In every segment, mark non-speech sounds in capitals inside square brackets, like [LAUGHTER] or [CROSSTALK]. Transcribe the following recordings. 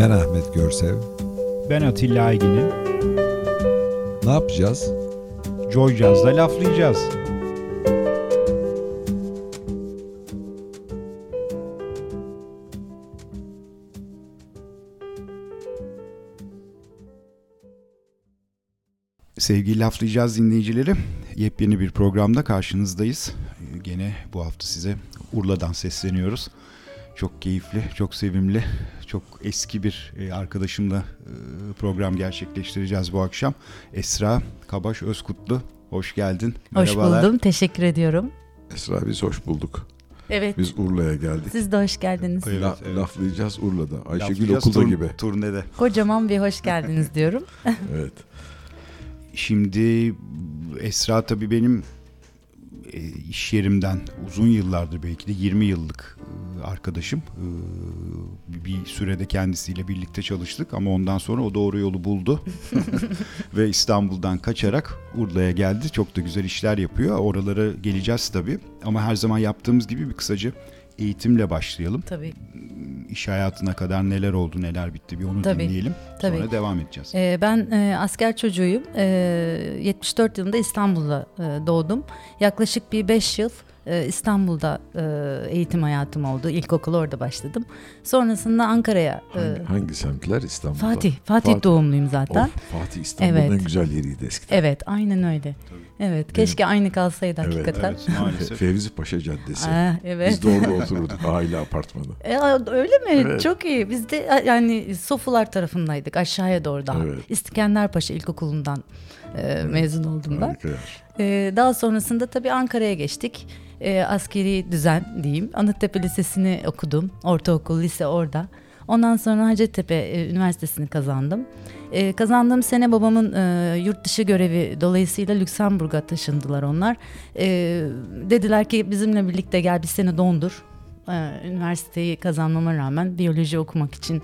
Ben Ahmet Görsev. Ben Atilla Aygin'im. Ne yapacağız? Joy Jazz'da laflayacağız. Sevgili laflayacağız dinleyicileri. Yepyeni bir programda karşınızdayız. Gene bu hafta size Urla'dan sesleniyoruz. Çok keyifli, çok sevimli, çok eski bir e, arkadaşımla e, program gerçekleştireceğiz bu akşam. Esra Kabaş Özkutlu, hoş geldin. Hoş Merhabalar. buldum. Teşekkür ediyorum. Esra biz hoş bulduk. Evet. Biz Urla'ya geldik. Siz de hoş geldiniz. Evet, La- evet. Laflayacağız Urla'da. Ayşegül okulda turn- gibi. Turnede. Kocaman bir hoş geldiniz [LAUGHS] diyorum. Evet. Şimdi Esra tabii benim e, iş yerimden uzun yıllardır belki de 20 yıllık arkadaşım. E, Bir sürede kendisiyle birlikte çalıştık ama ondan sonra o doğru yolu buldu. [LAUGHS] Ve İstanbul'dan kaçarak Urla'ya geldi. Çok da güzel işler yapıyor. Oralara geleceğiz tabii. Ama her zaman yaptığımız gibi bir kısaca eğitimle başlayalım. Tabii. İş hayatına kadar neler oldu, neler bitti bir onu Tabii, dinleyelim. tabii. Sonra devam edeceğiz. Ee, ben e, asker çocuğuyum. Ee, 74 yılında İstanbul'da e, doğdum. Yaklaşık bir 5 yıl e, İstanbul'da e, eğitim hayatım oldu. İlkokula orada başladım. Sonrasında Ankara'ya e, Hangi, hangi semtler İstanbul'da? Fatih, Fatih, Fatih. doğumluyum zaten. Of, Fatih İstanbul'un Evet. en güzel yeriydi eskiden. Evet, aynen öyle. Evet, keşke aynı kalsaydı Evet, hakikaten. Evet, maalesef. [LAUGHS] Fevzi Paşa Caddesi. Aa, evet. Biz de orada otururduk aile apartmanı. E, öyle mi? Evet. Çok iyi. Biz de yani Sofular tarafındaydık aşağıya doğru daha. Evet. İskenderpaşa İlkokulu'ndan e, mezun oldum ben. Harika. E, daha sonrasında tabii Ankara'ya geçtik. E, askeri düzen diyeyim. Anıttepe Lisesi'ni okudum. Ortaokul, lise orada. Ondan sonra Hacettepe e, Üniversitesi'ni kazandım. E, kazandığım sene babamın e, yurt dışı görevi dolayısıyla Lüksemburg'a taşındılar onlar. E, dediler ki bizimle birlikte gel bir sene dondur. E, üniversiteyi kazanmama rağmen biyoloji okumak için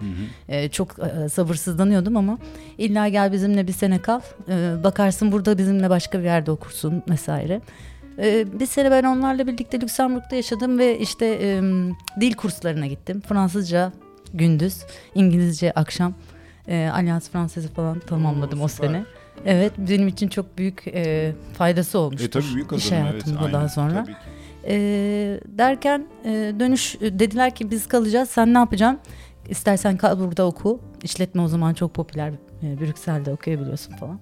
e, çok e, sabırsızlanıyordum ama illa gel bizimle bir sene kal. E, bakarsın burada bizimle başka bir yerde okursun vesaire. E, bir sene ben onlarla birlikte Lüksemburg'da yaşadım ve işte e, dil kurslarına gittim. Fransızca gündüz, İngilizce akşam. E, Allianz Fransızı falan tamamladım Oo, o süper. sene. Evet benim için çok büyük e, faydası olmuştur E tabii büyük iş kazanım evet. hayatımda aynen, daha sonra. tabii ki. E, derken e, dönüş e, dediler ki biz kalacağız sen ne yapacaksın? İstersen kal burada oku. İşletme o zaman çok popüler. E, Brüksel'de okuyabiliyorsun falan.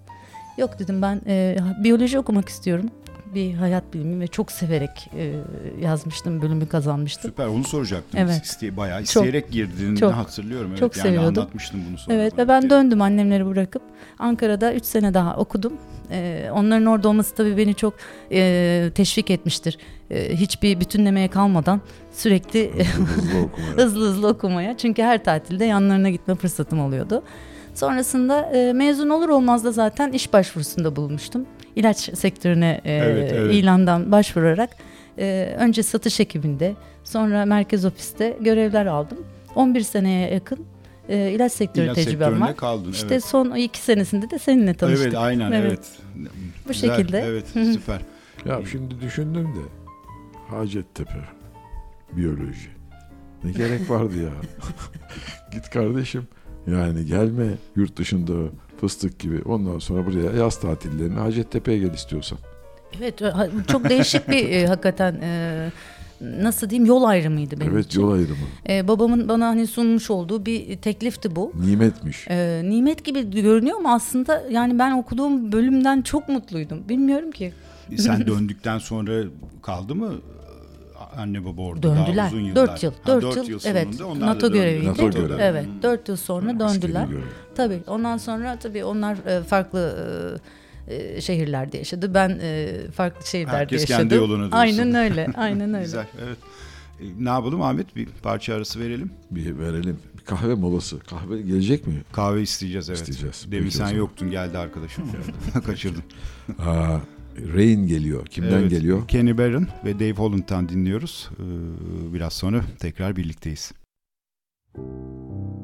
Yok dedim ben e, biyoloji okumak istiyorum. Bir hayat bilimi ve çok severek e, yazmıştım, bölümü kazanmıştım. Süper onu soracaktım. Evet. İste, bayağı isteyerek girdiğini çok, hatırlıyorum. Evet, çok yani seviyordum. anlatmıştın bunu sonra. Evet ve ben döndüm annemleri bırakıp Ankara'da 3 sene daha okudum. Ee, onların orada olması tabii beni çok e, teşvik etmiştir. E, hiçbir bütünlemeye kalmadan sürekli Hızlı hızlı okumaya. [LAUGHS] hızlı hızlı okumaya. Çünkü her tatilde yanlarına gitme fırsatım oluyordu. Sonrasında e, mezun olur olmaz da zaten iş başvurusunda bulunmuştum. İlaç sektörüne e, Evet, evet. ilandan başvurarak e, önce satış ekibinde sonra merkez ofiste görevler aldım. 11 seneye yakın e, ilaç sektörü İlaç tecrübem sektöründe var. kaldın. İşte evet. son iki senesinde de seninle tanıştık. Evet aynen Evet. evet. Bu Güzel, şekilde. Evet süper. Ya şimdi düşündüm de Hacettepe biyoloji. Ne gerek vardı ya? [LAUGHS] Git kardeşim. Yani gelme yurt dışında fıstık gibi. Ondan sonra buraya yaz tatillerine Hacettepe'ye gel istiyorsan. Evet çok değişik bir e, hakikaten e, nasıl diyeyim yol ayrımıydı benim evet için. yol ayrımı. E, babamın bana hani sunmuş olduğu bir teklifti bu. Nimetmiş. E, nimet gibi görünüyor ama aslında yani ben okuduğum bölümden çok mutluydum. Bilmiyorum ki. Sen [LAUGHS] döndükten sonra kaldı mı anne baba orada daha Döndüler. uzun yıllar? Dört yıl. Ha, Dört dört yıl. sonunda Evet. onlar da NATO döndüler. göreviydi. NATO görevi. Evet. Dört yıl sonra Askeri döndüler. Tabii. Ondan sonra tabii onlar e, farklı e, şehirlerde yaşadı. Ben e, farklı şehirlerde Herkes yaşadım. kendi yolunu diyorsun. Aynen öyle. Aynen [LAUGHS] öyle. Güzel evet. E, ne yapalım Ahmet bir parça arası verelim. Bir verelim. Bir kahve molası. Kahve gelecek mi? Kahve isteyeceğiz evet. İsteyeceğiz. Demin sen yoktun geldi arkadaşım. [LAUGHS] Kaçırdın. Aa, Rain geliyor. Kimden Evet, geliyor? Kenny Barron ve Dave Holland'dan dinliyoruz. Ee, Biraz sonra tekrar birlikteyiz. Thank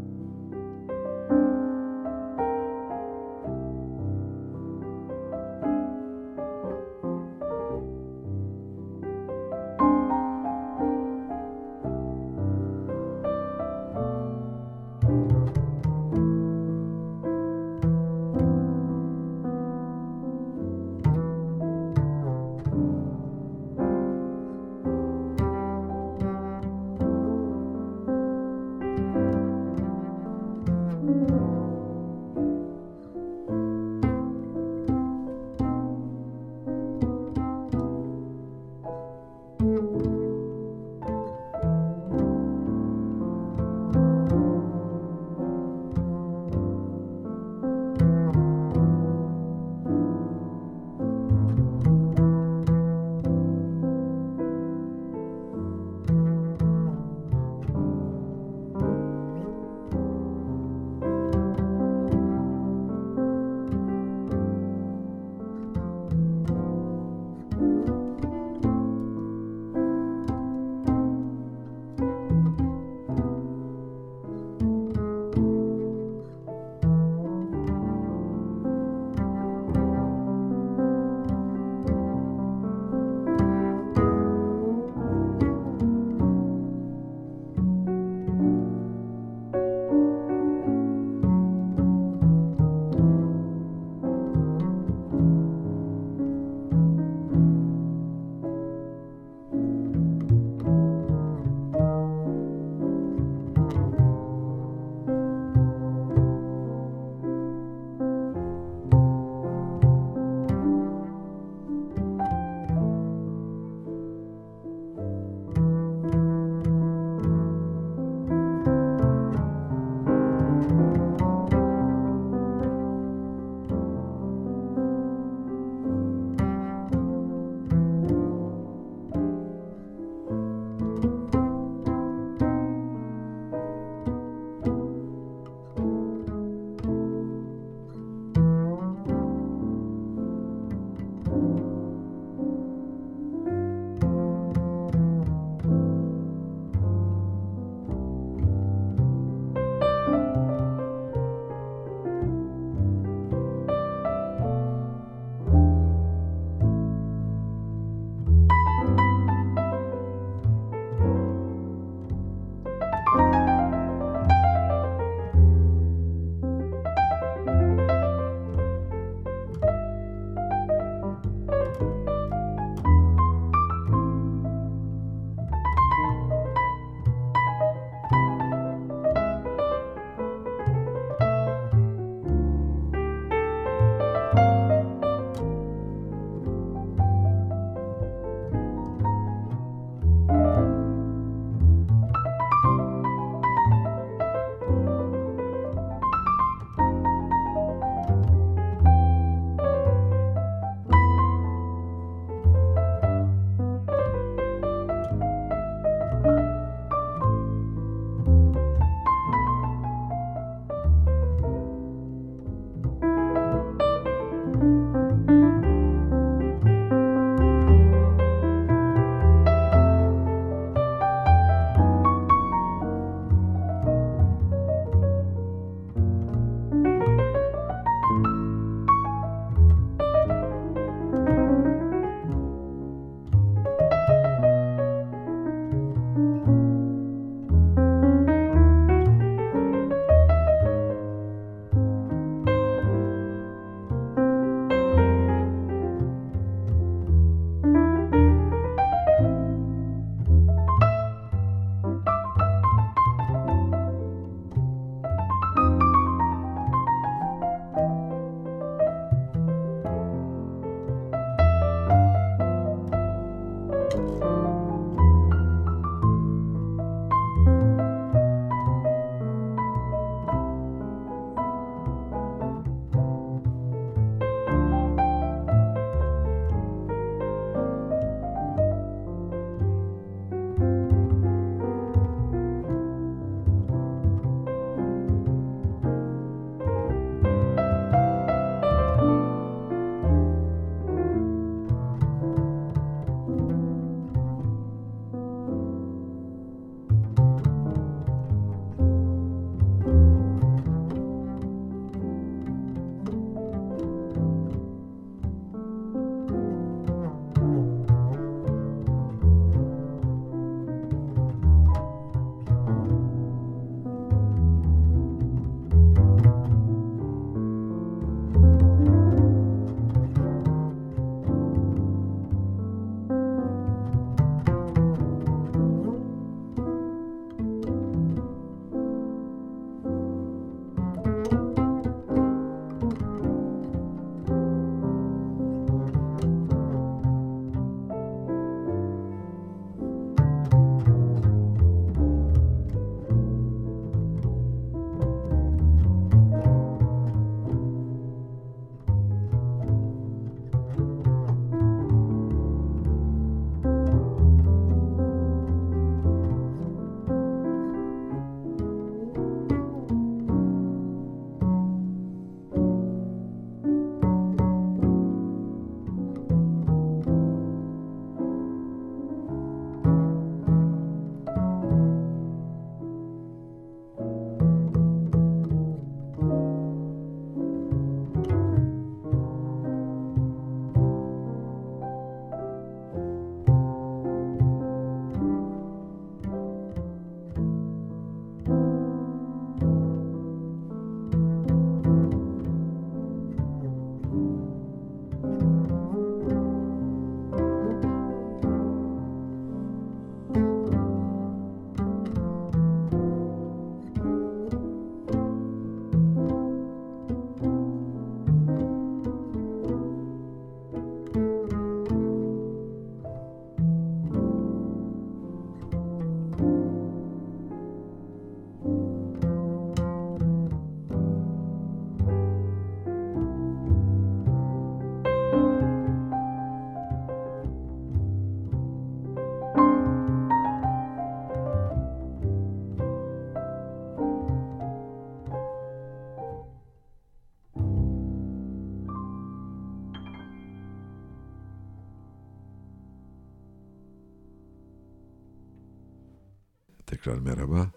Tekrar merhaba.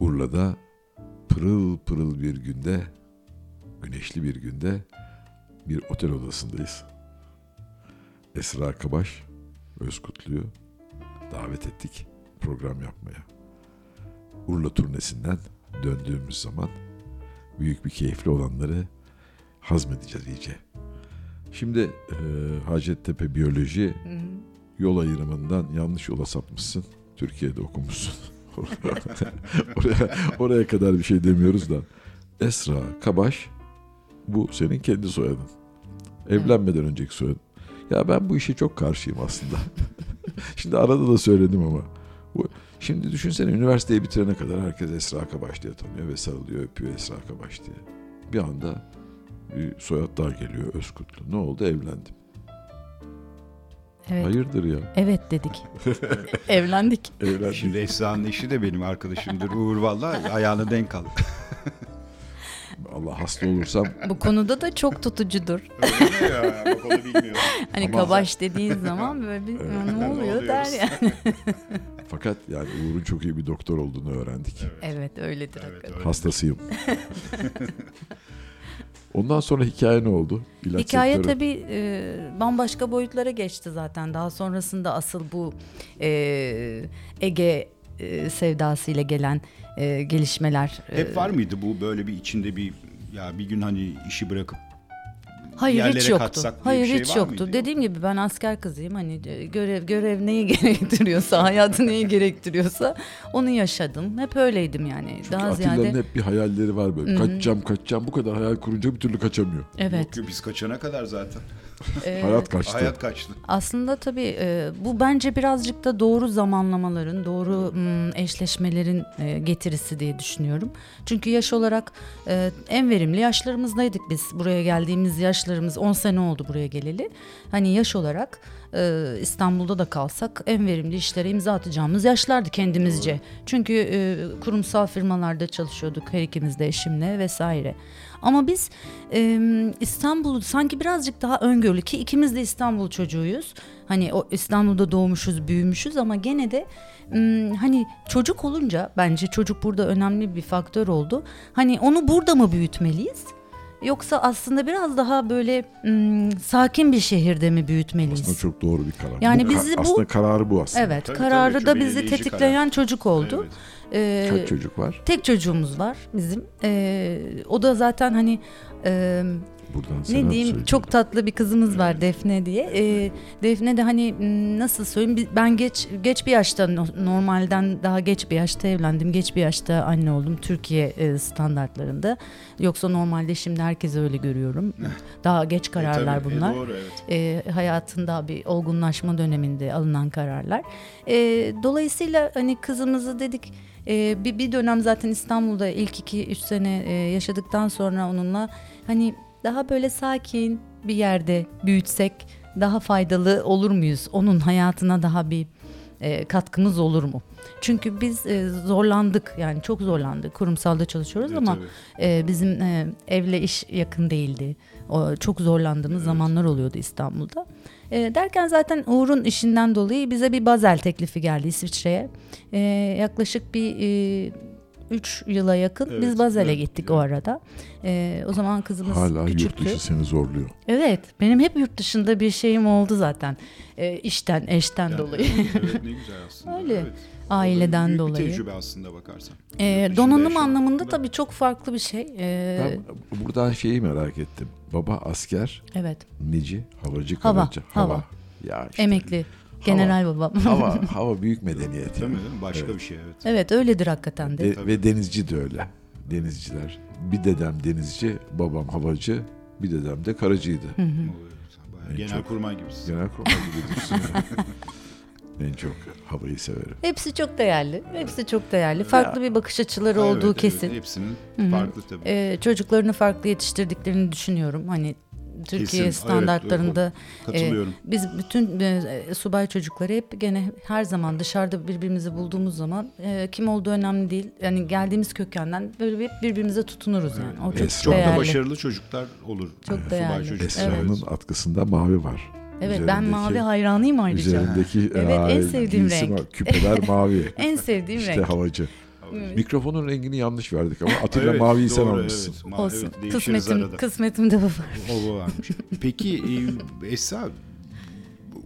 Urla'da pırıl pırıl bir günde, güneşli bir günde bir otel odasındayız. Esra Kabaş, Özkutlu'yu davet ettik program yapmaya. Urla turnesinden döndüğümüz zaman büyük bir keyifli olanları hazmedeceğiz iyice. Şimdi e, Hacettepe Biyoloji yol ayrımından yanlış yola sapmışsın. Türkiye'de okumuşsun. Oraya, oraya kadar bir şey demiyoruz da. Esra Kabaş bu senin kendi soyadın. Evlenmeden önceki soyadın. Ya ben bu işe çok karşıyım aslında. [LAUGHS] Şimdi arada da söyledim ama. Bu, şimdi düşünsene üniversiteyi bitirene kadar herkes Esra Kabaş diye tanıyor ve sarılıyor, öpüyor Esra Kabaş diye. Bir anda bir soyad daha geliyor Özkutlu. Ne oldu? Evlendim. Evet. Hayırdır ya? Evet dedik. [LAUGHS] Evlendik. Evlendim. Şimdi Esra'nın eşi de benim arkadaşımdır Uğur valla ayağına denk al. [LAUGHS] Allah hasta olursam Bu konuda da çok tutucudur. [LAUGHS] Öyle ya bak onu bilmiyorum. Hani Ama- kabaş dediğin zaman böyle bir Evet. ne oluyor der yani. fakat yani Uğur'un çok iyi bir doktor olduğunu öğrendik. Evet öyledir Evet, hakikaten. öyle. Hastasıyım. Ondan sonra hikaye ne oldu? İlaç Hikaye sektörü. tabii e, bambaşka boyutlara geçti zaten. Daha sonrasında asıl bu e, Ege e, sevdasıyla gelen e, gelişmeler. e, Hep var mıydı bu böyle bir içinde bir ya bir gün hani işi bırakıp Hayır hiç yoktu. Hayır şey hiç yoktu. mıydı? Dediğim gibi ben asker kızıyım. Hani e, görev görev neyi [LAUGHS] gerektiriyorsa, hayatı neyi [LAUGHS] gerektiriyorsa onu yaşadım. Hep öyleydim yani. Çünkü Daha Atilla'nın ziyade hep bir hayalleri var böyle. Hı hı. Kaçacağım kaçacağım bu kadar hayal kurunca bir türlü kaçamıyor. evet. Yok biz kaçana kadar zaten. E, Hayat kaçtı. Hayat kaçtı. Aslında tabii e, bu bence birazcık da doğru zamanlamaların, doğru m, eşleşmelerin e, getirisi diye düşünüyorum. Çünkü yaş olarak e, en verimli yaşlarımızdaydık biz. Buraya geldiğimiz yaşlarımız 10 sene oldu buraya geleli. Hani yaş olarak e, İstanbul'da da kalsak en verimli işlere imza atacağımız yaşlardı kendimizce. Çünkü e, kurumsal firmalarda çalışıyorduk her ikimiz de eşimle vesaire. Ama biz e, İstanbul'u sanki birazcık daha öngörülü ki ikimiz de İstanbul çocuğuyuz. Hani o İstanbul'da doğmuşuz, büyümüşüz ama gene de hani çocuk olunca bence çocuk burada önemli bir faktör oldu. Hani onu burada mı büyütmeliyiz? Yoksa aslında biraz daha böyle sakin bir şehirde mi büyütmeliyiz? Aslında çok doğru bir karar. Yani Bu bizi bu- Aslında kararı bu aslında. Evet, Tabii, kararı tabii, da bizi tetikleyen çocuk oldu. Evet. Ee, Kaç çocuk var? tek çocuğumuz var bizim. Ee, o da zaten hani e, Buradan ne diyeyim söyleyeyim. çok tatlı bir kızımız var Defne diye. Ee, Defne de hani m, nasıl söyleyeyim ben geç geç bir yaşta no- normalden daha geç bir yaşta evlendim. Geç bir yaşta anne oldum Türkiye e, standartlarında. Yoksa normalde şimdi herkes öyle görüyorum. [LAUGHS] Daha geç kararlar E, tabii, e, bunlar. doğru evet. E, hayatında bir olgunlaşma döneminde alınan kararlar. E, dolayısıyla hani kızımızı dedik e, bir, bir dönem zaten İstanbul'da ilk iki üç sene e, yaşadıktan sonra onunla hani daha böyle sakin bir yerde büyütsek daha faydalı olur muyuz? Onun hayatına daha bir e, katkımız olur mu? Çünkü biz e, zorlandık yani çok zorlandık. Kurumsalda çalışıyoruz Evet, ama e, bizim e, evle iş yakın değildi. O, çok zorlandığımız zamanlar oluyordu İstanbul'da. E, derken zaten Uğur'un işinden dolayı bize bir Bazel teklifi geldi İsviçre'ye. E, yaklaşık bir 3 yıla yakın Evet, biz Bazel'e evet, gittik evet. o arada. E, o zaman kızımız Hala yurt küçüktü. dışı seni zorluyor. Evet benim hep yurt dışında bir şeyim oldu zaten. E, işten, eşten Yani dolayı. Evet, [LAUGHS] ne güzel aslında. Öyle. Evet. Aileden Büyük dolayı. Bir tecrübe aslında bakarsan. E, Yurt dışında donanım anlamında Ben- tabii çok farklı bir şey. E, Ben buradan şeyi merak ettim. Baba asker, evet. Nici, havacı, Hava, karacı. hava. Ya işte, Emekli. General babam. Hava, hava büyük medeniyet. Değil mi? yani. Değil mi? Başka Evet. bir şey evet. Evet öyledir hakikaten de. De- Tabii. ve denizci de öyle. Denizciler. Bir dedem denizci, babam havacı, bir dedem de karacıydı. Hı hı. En Genel çok- kurmay gibisin. Genel kurmay gibi [LAUGHS] düşün yani. en çok havayı severim. Hepsi çok değerli. Hepsi çok değerli. Farklı bir bakış açıları Evet, olduğu evet, kesin. hepsinin Hı hı. farklı tabii. Ee, çocuklarını farklı yetiştirdiklerini düşünüyorum. Hani Türkiye Kesin, standartlarında Katılıyorum. biz bütün e, subay çocukları hep gene her zaman dışarıda birbirimizi bulduğumuz zaman e, kim olduğu önemli değil. Yani geldiğimiz kökenden böyle hep birbirimize tutunuruz yani. O çok Esra- Çok da başarılı çocuklar olur. Çok Subay değerli. çocuklar, Esra'nın evet. atkısında mavi var. Evet ben mavi hayranıyım ayrıca. Üzerindeki Evet, en sevdiğim renk. var. Küpeler mavi. [LAUGHS] En sevdiğim işte renk. havacı. Evet. Mikrofonun rengini yanlış verdik ama Atilla Evet, maviyi sen almışsın. evet. Ma- Olsun. evet, kısmetim, arada. kısmetimde bu var. O bu varmış. Peki e, Esra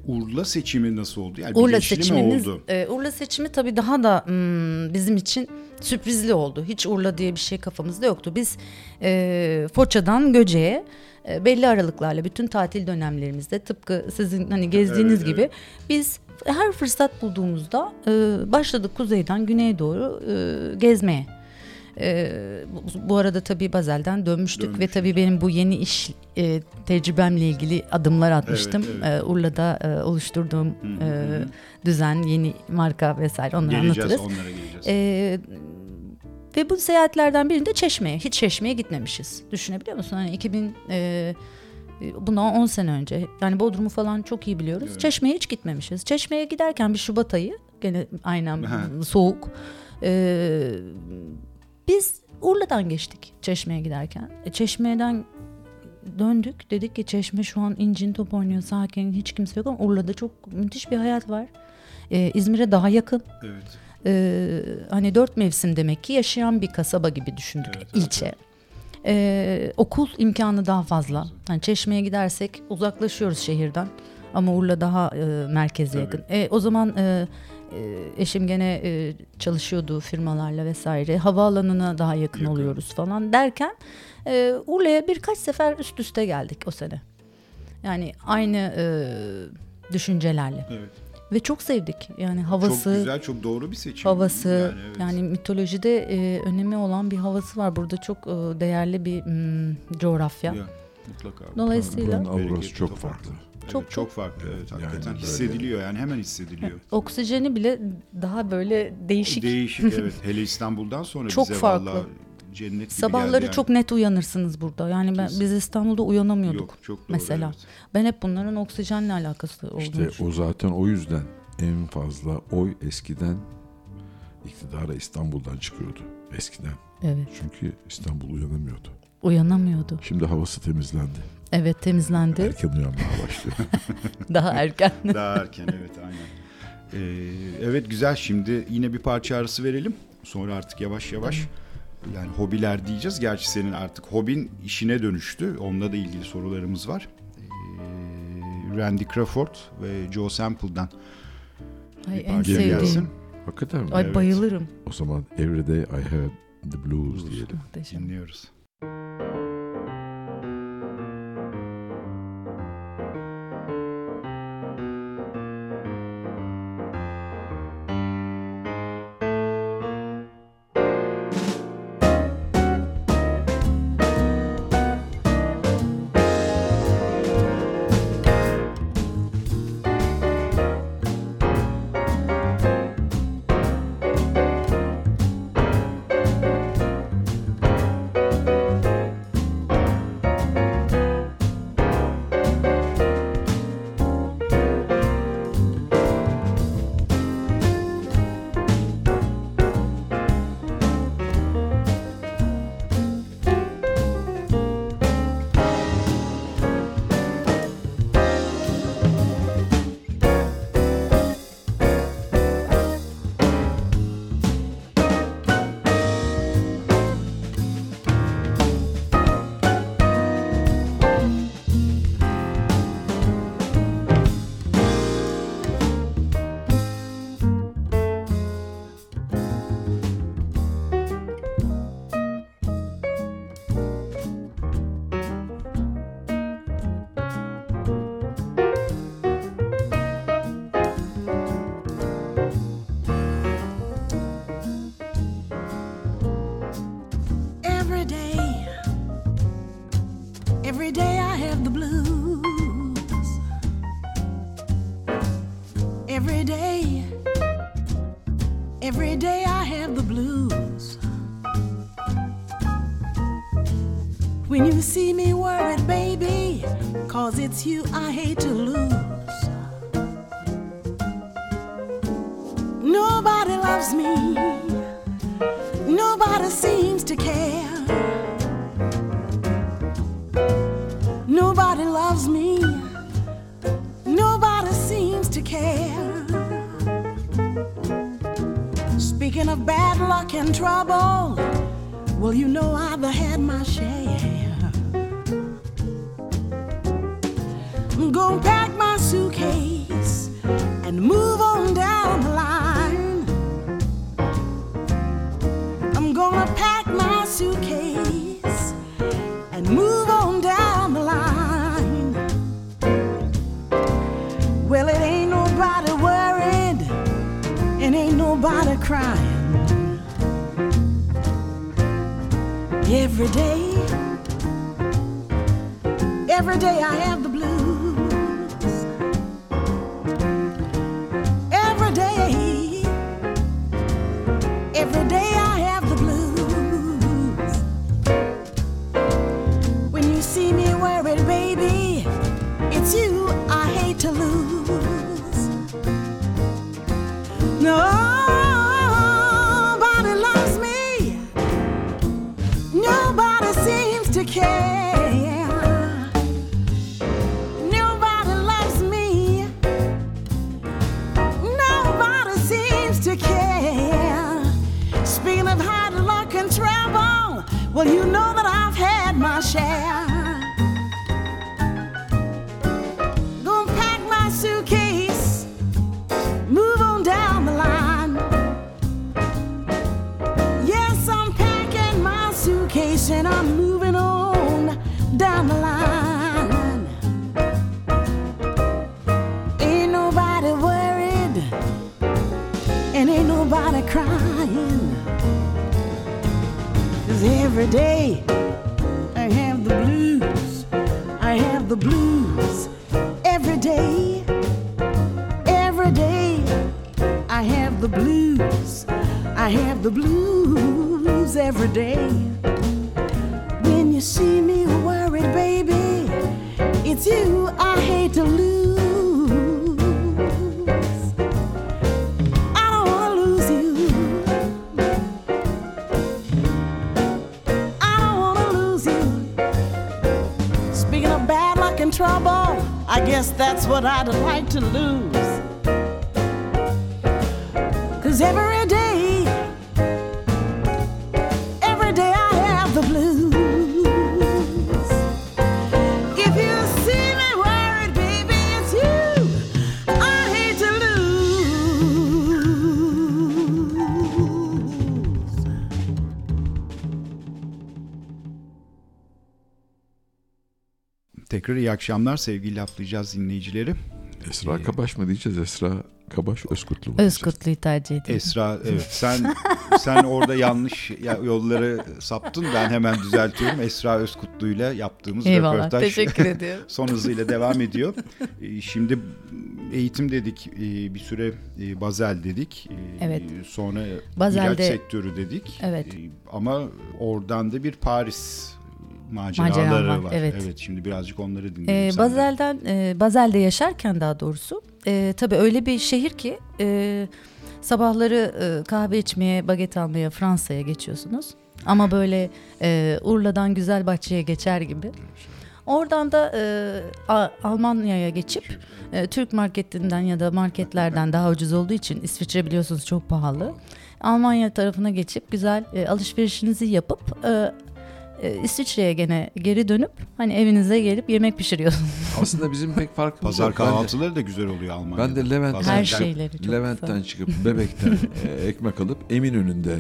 Urla seçimi nasıl oldu? Yani Urla seçimimiz, oldu? e, Urla seçimi tabii daha da hmm, bizim için sürprizli oldu. Hiç Urla diye bir şey kafamızda yoktu. Biz e, Foça'dan Göce'ye e, belli aralıklarla bütün tatil dönemlerimizde tıpkı sizin hani gezdiğiniz Evet, gibi biz her fırsat bulduğumuzda e, başladık kuzeyden güneye doğru e, gezmeye. E, bu, arada tabii Bazel'den dönmüştük ve Dönmüştük. tabii benim bu yeni iş e, tecrübemle ilgili adımlar atmıştım. Evet, evet. E, Urla'da e, oluşturduğum Hı hı e, düzen, yeni marka vesaire onları Geleceğiz anlatırız. onlara geleceğiz. E, ve bu seyahatlerden birinde Çeşme'ye, hiç Çeşme'ye gitmemişiz. Düşünebiliyor musun? Hani 2000 e, bundan 10 sene önce. Yani Bodrum'u falan çok iyi biliyoruz. Evet. Çeşme'ye hiç gitmemişiz. Çeşme'ye giderken bir Şubat ayı, gene aynen Ha. soğuk. E, biz Urla'dan geçtik Çeşme'ye giderken. E, Çeşme'den döndük. Dedik ki Çeşme şu an incin top oynuyor sakin hiç kimse yok ama Urla'da çok müthiş bir hayat var. Ee, İzmir'e daha yakın. evet. Ee, hani dört mevsim demek ki yaşayan bir kasaba gibi düşündük Evet, evet, ilçe. Ee, okul imkanı daha fazla. Hani Çeşme'ye gidersek uzaklaşıyoruz şehirden. Ama Urla daha e, merkeze Tabii. yakın. E, o zaman e, e, eşim gene e, çalışıyordu firmalarla vesaire. Havaalanına daha yakın, Yakın. oluyoruz falan derken e, Urla'ya birkaç sefer üst üste geldik o sene. Yani aynı e, düşüncelerle Evet. Ve çok sevdik. Yani havası, Çok güzel, çok doğru bir seçim. havası Yani yani, evet. mitolojide e, önemi olan bir havası var. Burada çok e, değerli bir mm, coğrafya. Ya, mutlaka. Dolayısıyla Buranın aurası Bereketli çok farklı. Evet, Çok- çok, çok- farklı. Evet, Yani hakikaten böyle- hissediliyor yani hemen hissediliyor. oksijeni bile daha böyle değişik. Değişik [LAUGHS] evet. Hele İstanbul'dan sonra Çok bize farklı. vallahi cennet gibi Sabahları geldi yani. çok net uyanırsınız burada. Yani ben, Kesin. biz İstanbul'da uyanamıyorduk. Yok, çok doğru, mesela. evet. Ben hep bunların oksijenle alakası olduğunu İşte düşünüyorum. o zaten o yüzden en fazla oy eskiden iktidara İstanbul'dan çıkıyordu. Eskiden. Evet. Çünkü İstanbul uyanamıyordu. Uyanamıyordu. Şimdi havası temizlendi. Evet temizlendi. Erken uyanmaya başlıyor. [LAUGHS] daha erken. [LAUGHS] Daha erken evet aynen. Ee, evet güzel şimdi yine bir parça arası verelim. Sonra artık yavaş yavaş yani hobiler diyeceğiz. Gerçi senin artık hobin işine dönüştü. Onunla da ilgili sorularımız var. Ee, Randy Crawford ve Joe Sample'dan Ay bir en sevdiğim. gelsin. Hakikaten mi? Ay Evet. bayılırım. O zaman Everyday I Have the Blues diyelim. Muhteşem. Dinliyoruz. Cause it's you I the blues, I have the blues every day. When you see me worried, baby, it's you I hate to lose. I don't wanna lose you. I don't wanna lose you. Speaking of bad luck and trouble, I guess that's what I'd like to lose. Cause every day, every day I have the blues. If you see me worried, baby, it's you I hate to lose. Tekrar iyi akşamlar sevgili laflayacağız dinleyicileri. Esra Kabaş mı diyeceğiz? Esra Kabaş Özkutlu mu? Özkurtlu'yu tercih ediyorum. Esra evet sen [LAUGHS] sen orada yanlış ya- yolları saptın ben hemen düzeltiyorum. Esra Özkutlu'yla yaptığımız Eyvallah. röportaj Teşekkür ediyorum. [LAUGHS] son hızıyla devam ediyor. Ee, Şimdi eğitim dedik e, bir süre e, Bazel dedik. E, Evet. Sonra Bazel'de- ilaç sektörü dedik. Evet. E, Ama oradan da bir Paris maceraları Maceram var, var. evet. şimdi birazcık onları dinleyelim. Ee. Bazel'den, e, Bazel'de yaşarken daha doğrusu e, tabii öyle bir şehir ki e, sabahları e, kahve içmeye, baget almaya Fransa'ya geçiyorsunuz. Ama böyle e, Urla'dan Güzelbahçe'ye geçer gibi. Oradan da e, Almanya'ya geçip e, Türk marketinden ya da marketlerden daha ucuz olduğu için İsviçre biliyorsunuz çok pahalı. Almanya tarafına geçip güzel e, alışverişinizi yapıp e, İsviçre'ye gene geri dönüp hani evinize gelip yemek pişiriyorsunuz. [LAUGHS] Aslında bizim pek farkımız Pazar yok. De- kahvaltıları da güzel oluyor Almanya'da. Ben de Levent'ten Pazar- Her çıkıp- şeyleri çok Levent'ten güzel. çıkıp Bebek'ten [LAUGHS] e, ekmek alıp Eminönü'nde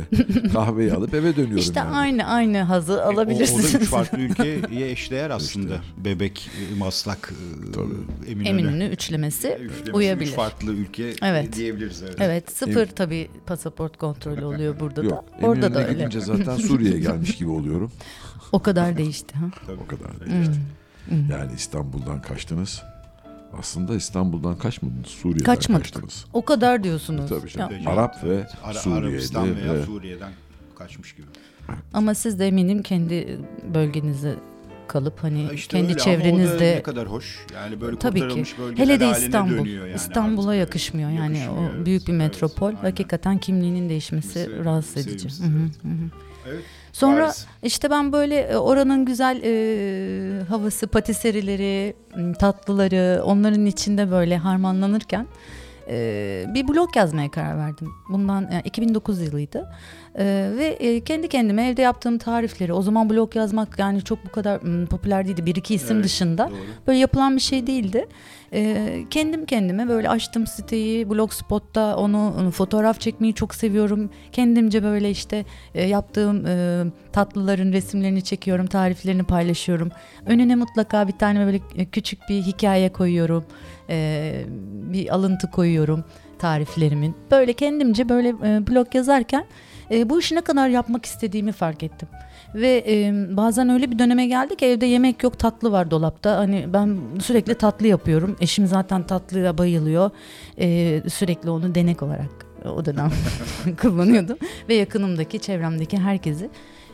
kahveyi alıp eve dönüyorum İşte yani. aynı aynı hazı E, O, o alabilirsiniz. da üç farklı [LAUGHS] ülkeye eşdeğer aslında. Bebek, e, Maslak, e, Tabii. Eminönü. Eminönü üçlemesi Üçlemesi uyabilir. Üç farklı ülke Evet. diyebiliriz. Evet. Evet sıfır Emin- tabii pasaport kontrolü oluyor burada Yok, da. Orada da öyle. gidince zaten Suriye'ye gelmiş gibi oluyorum. O kadar değişti. Ha? Tabii. O kadar Hmm. değişti. Yani İstanbul'dan kaçtınız. Aslında İstanbul'dan kaçmadınız. Suriye'den Kaçmadık. kaçtınız. O kadar diyorsunuz. Tabii canım. Ya, Arap ve Ara- Suriye'de Arabistan veya ve- Suriye'den kaçmış gibi. ama siz de eminim kendi bölgenize kalıp hani Ha işte kendi öyle ama o da çevrenizde ne kadar hoş. Yani böyle Tabii ki. Hele de İstanbul. dönüyor yani İstanbul'a artık. yakışmıyor. Yani Yakışmıyor, o evet. büyük bir Evet, metropol. aynen. Hakikaten kimliğinin değişmesi Mesela rahatsız edici. sevimsiz, Hı hı, evet. hı hı. Evet. Sonra Paris. işte ben böyle e, oranın güzel e, havası, patiserileri, tatlıları, onların içinde böyle harmanlanırken e, bir blog yazmaya karar verdim. Bundan yani 2009 yılıydı. E, ve e, kendi kendime evde yaptığım tarifleri, o zaman blog yazmak yani çok bu kadar m, popüler değildi. Bir iki isim Evet, dışında. Doğru. Böyle yapılan bir şey değildi. Ee, kendim kendime böyle açtım siteyi blogspot'ta onu, onu fotoğraf çekmeyi çok seviyorum. Kendimce böyle işte e, yaptığım e, tatlıların resimlerini çekiyorum, tariflerini paylaşıyorum. Önüne mutlaka bir tane böyle e, küçük bir hikaye koyuyorum. Ee, bir alıntı koyuyorum tariflerimin. Böyle kendimce böyle e, blog yazarken e, bu işi ne kadar yapmak istediğimi fark ettim. Ve e, bazen öyle bir döneme geldi ki evde yemek yok tatlı var dolapta. Hani ben sürekli tatlı yapıyorum. Eşim zaten tatlıya bayılıyor. E, sürekli onu denek olarak o dönem [LAUGHS] kullanıyordum. Ve yakınımdaki çevremdeki herkesi.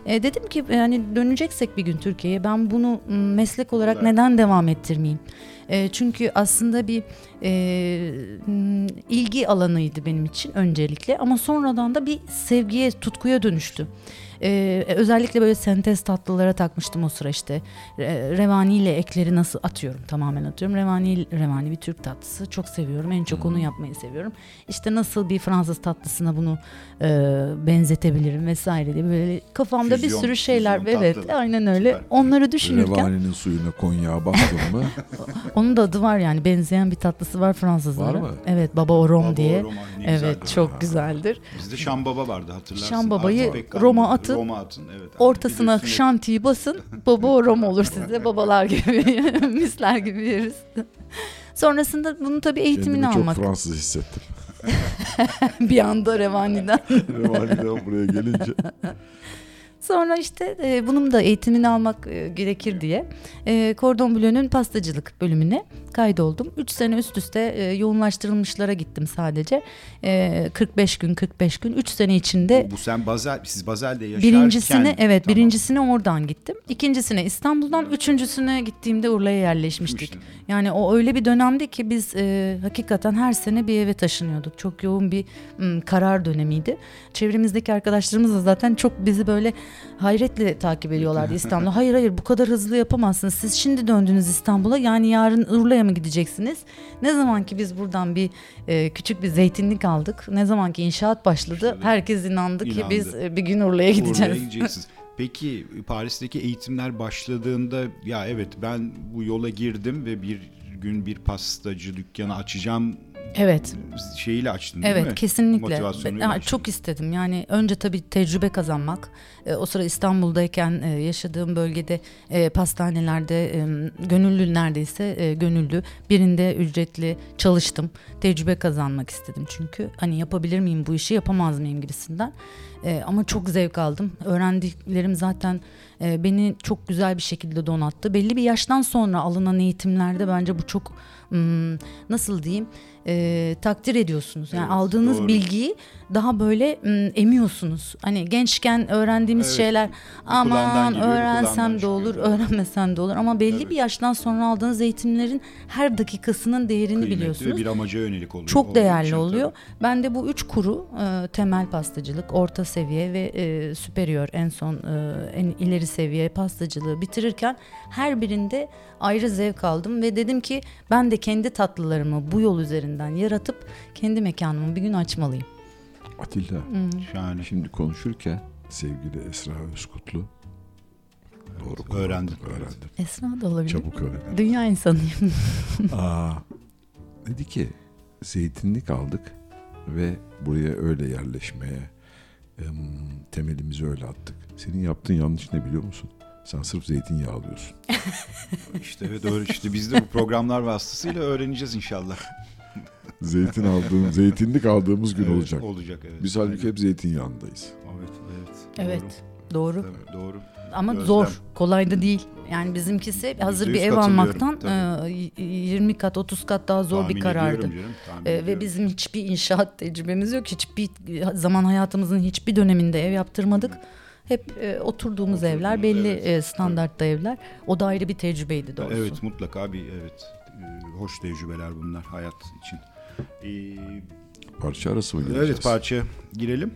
E, dedim ki yani döneceksek bir gün Türkiye'ye ben bunu meslek olarak Olarak. neden devam ettirmeyeyim? E, çünkü aslında bir e, ilgi alanıydı benim için öncelikle ama sonradan da bir sevgiye, tutkuya dönüştü. Ee, özellikle böyle sentez tatlılara takmıştım o sıra işte. Re- revani ile ekleri nasıl atıyorum tamamen atıyorum. Revani, revani bir Türk tatlısı çok seviyorum. En çok onu yapmayı seviyorum. İşte nasıl bir Fransız tatlısına bunu e, benzetebilirim vesaire diye böyle kafamda Füzyon, bir sürü şeyler. Evet tatlı. aynen öyle. Süper. Onları düşünürken Revani'nin suyuna konyağı bastın mı? [LAUGHS] onun da adı var yani benzeyen bir tatlısı var Fransızlara. Var mı? Evet baba o rom Baba diye. Ne Evet güzeldir. çok güzeldir. Bizde Şam Baba vardı hatırlarsın. Şam Baba'yı Artık pek kalmadı. Roma atın, Roma atın evet. Ortasına de üstüne- şantiyi basın. Baba o rom olur size. Babalar gibi, [LAUGHS] misler gibi yeriz. Sonrasında bunu tabii eğitimini Kendimi çok almak. Fransız hissettim. [LAUGHS] bir anda revaniden. [LAUGHS] Revani'den buraya gelince. Sonra işte e, bunun da eğitimini almak e, gerekir diye e, Cordon Bleu'nun pastacılık bölümüne kaydoldum. 3 sene üst üste e, yoğunlaştırılmışlara gittim sadece. E, 45 gün 45 gün 3 sene içinde Bu, bu sen Bazel, siz Bazel'de yaşarken. Birincisine evet Tamam. birincisine oradan gittim. İkincisine İstanbul'dan, üçüncüsüne gittiğimde Urla'ya yerleşmiştik. Gitmiştin. Yani o öyle bir dönemdi ki biz e, hakikaten her sene bir eve taşınıyorduk. Çok yoğun bir m, karar dönemiydi. Çevremizdeki arkadaşlarımız da zaten çok bizi böyle hayretle takip ediyorlardı İstanbul'a. Hayır hayır bu kadar hızlı yapamazsınız. Siz şimdi döndünüz İstanbul'a yani yarın Urla'ya mı gideceksiniz? Ne zaman ki biz buradan bir e, küçük bir zeytinlik aldık. Ne zaman ki inşaat başladı. Başladı. Herkes inandı, ki İnandı. biz e, bir gün Urla'ya gideceğiz. Oraya gideceksiniz. [LAUGHS] Peki Paris'teki eğitimler başladığında ya evet ben bu yola girdim ve bir gün bir pastacı dükkanı açacağım Evet. şeyiyle açtın değil Evet mi? kesinlikle. Motivasyonuyla Ya, açtın. çok istedim. Yani önce tabii tecrübe kazanmak. E, o sıra İstanbul'dayken e, yaşadığım bölgede e, pastanelerde e, gönüllü neredeyse e, gönüllü birinde ücretli çalıştım. Tecrübe kazanmak istedim çünkü hani yapabilir miyim bu işi yapamaz mıyım gibisinden. E, ama çok zevk aldım. Öğrendiklerim zaten e, beni çok güzel bir şekilde donattı. Belli bir yaştan sonra alınan eğitimlerde bence bu çok hmm, nasıl diyeyim e, takdir ediyorsunuz. Yani Evet, aldığınız doğru. bilgiyi daha böyle hmm, emiyorsunuz. Hani gençken öğrendiğimiz Evet, şeyler aman kulağından öğrensem de olur, çıkıyor. öğrenmesem de olur ama belli Evet. bir yaştan sonra aldığınız eğitimlerin her dakikasının değerini Kıymetli biliyorsunuz. bir amaca yönelik oluyor. Çok değerli için oluyor. tabii. Ben de bu üç kuru e, temel pastacılık, orta seviye ve e, superior en son e, en ileri seviye pastacılığı bitirirken her birinde ayrı zevk aldım ve dedim ki ben de kendi tatlılarımı bu yol üzerinden yaratıp kendi mekanımı bir gün açmalıyım. Atilla Şahane. şimdi konuşurken sevgili Esra Özkutlu doğru kullandım, Öğrendim, öğrendim. Esra da olabilir. Çabuk öğrendim. Dünya insanıyım. [LAUGHS] Aa, dedi ki zeytinlik aldık ve buraya öyle yerleşmeye em, temelimizi öyle attık. Senin yaptığın yanlış ne biliyor musun? Sen sırf zeytinyağı alıyorsun. [LAUGHS] İşte evet öyle işte biz de bu programlar vasıtasıyla öğreneceğiz inşallah. [LAUGHS] Zeytin aldığım, zeytinlik aldığımız gün Evet, olacak. Olacak evet. Biz halbuki hep zeytinyağındayız. Evet evet. Evet. Doğru. Doğru. Tabii, doğru. Ama Gözlem. zor. Kolay da değil. Yani bizimkisi hazır bir ev almaktan tabii. e, y- 20 kat 30 kat daha zor Tahmin bir karardı. canım, tahmin E, ve bizim hiçbir inşaat tecrübemiz yok. Hiçbir zaman hayatımızın hiçbir döneminde ev yaptırmadık. Hep e, oturduğumuz evler, Oturduğumuz, belli evet. e, standartta evler. O da ayrı bir tecrübeydi doğrusu. Evet mutlaka bir evet e, hoş tecrübeler bunlar hayat için. E, Parça arası mı geleceğiz? evet parça girelim.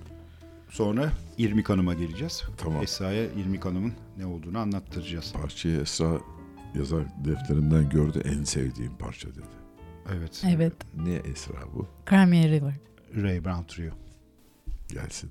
Sonra İrmik Hanım'a geleceğiz. Tamam. Esra'ya İrmik Hanım'ın ne olduğunu anlattıracağız. Parçayı Esra yazar defterimden gördü en sevdiğim parça dedi. Evet. Evet. Ne Esra bu? Crimea River. Ray Brown Trio. Gelsin.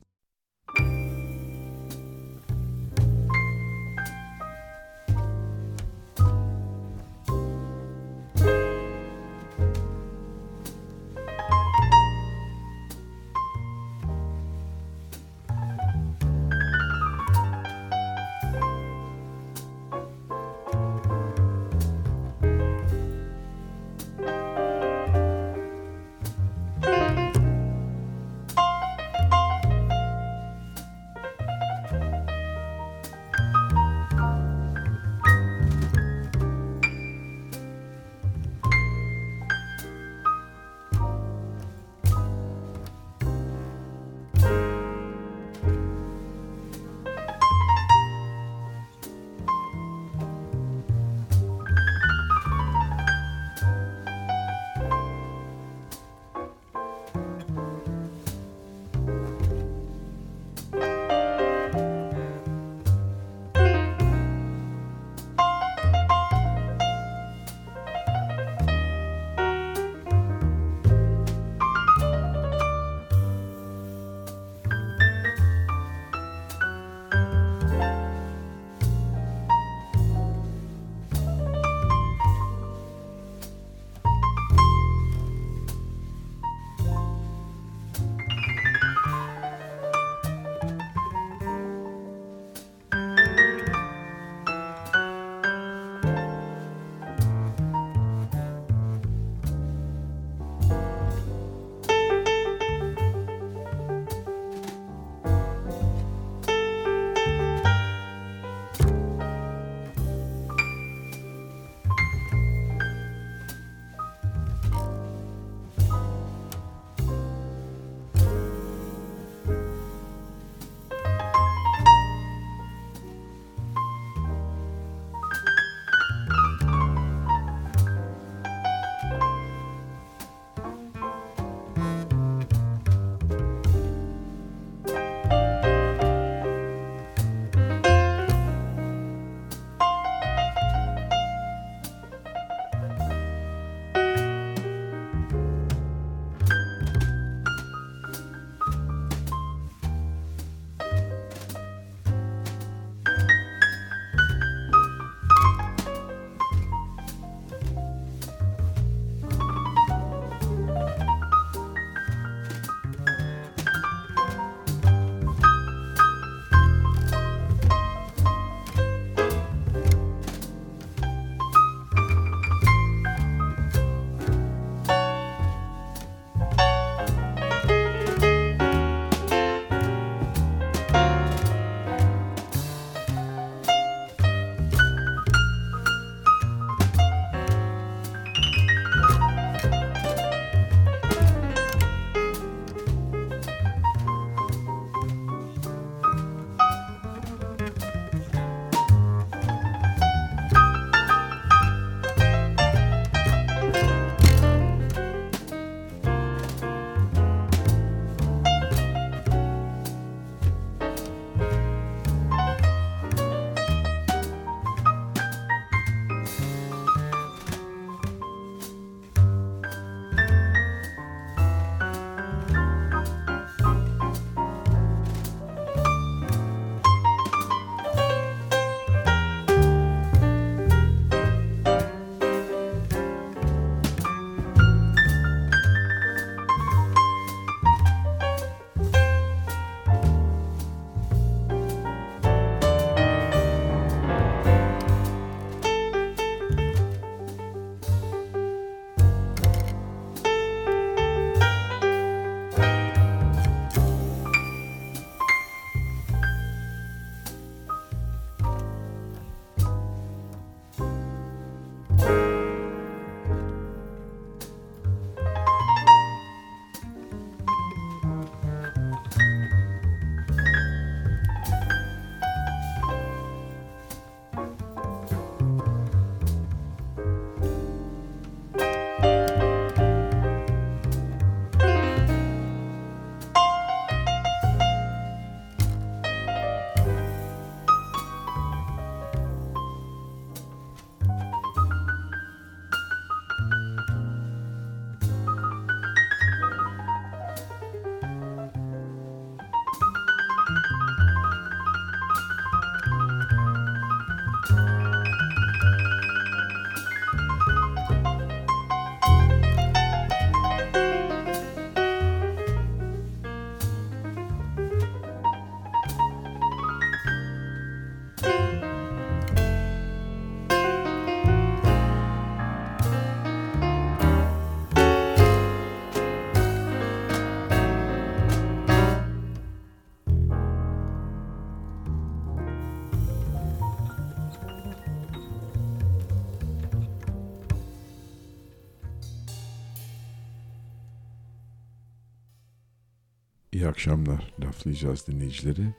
Akşamlar laflayacağız dinleyicileri.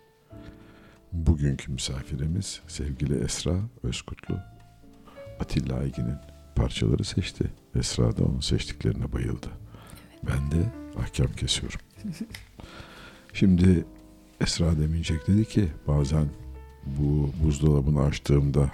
Bugünkü misafirimiz sevgili Esra Özkutlu. Atilla Aygin'in parçaları seçti. Esra da onun seçtiklerine bayıldı. Ben de ahkam kesiyorum. [LAUGHS] Şimdi Esra Demincek dedi ki bazen bu buzdolabını açtığımda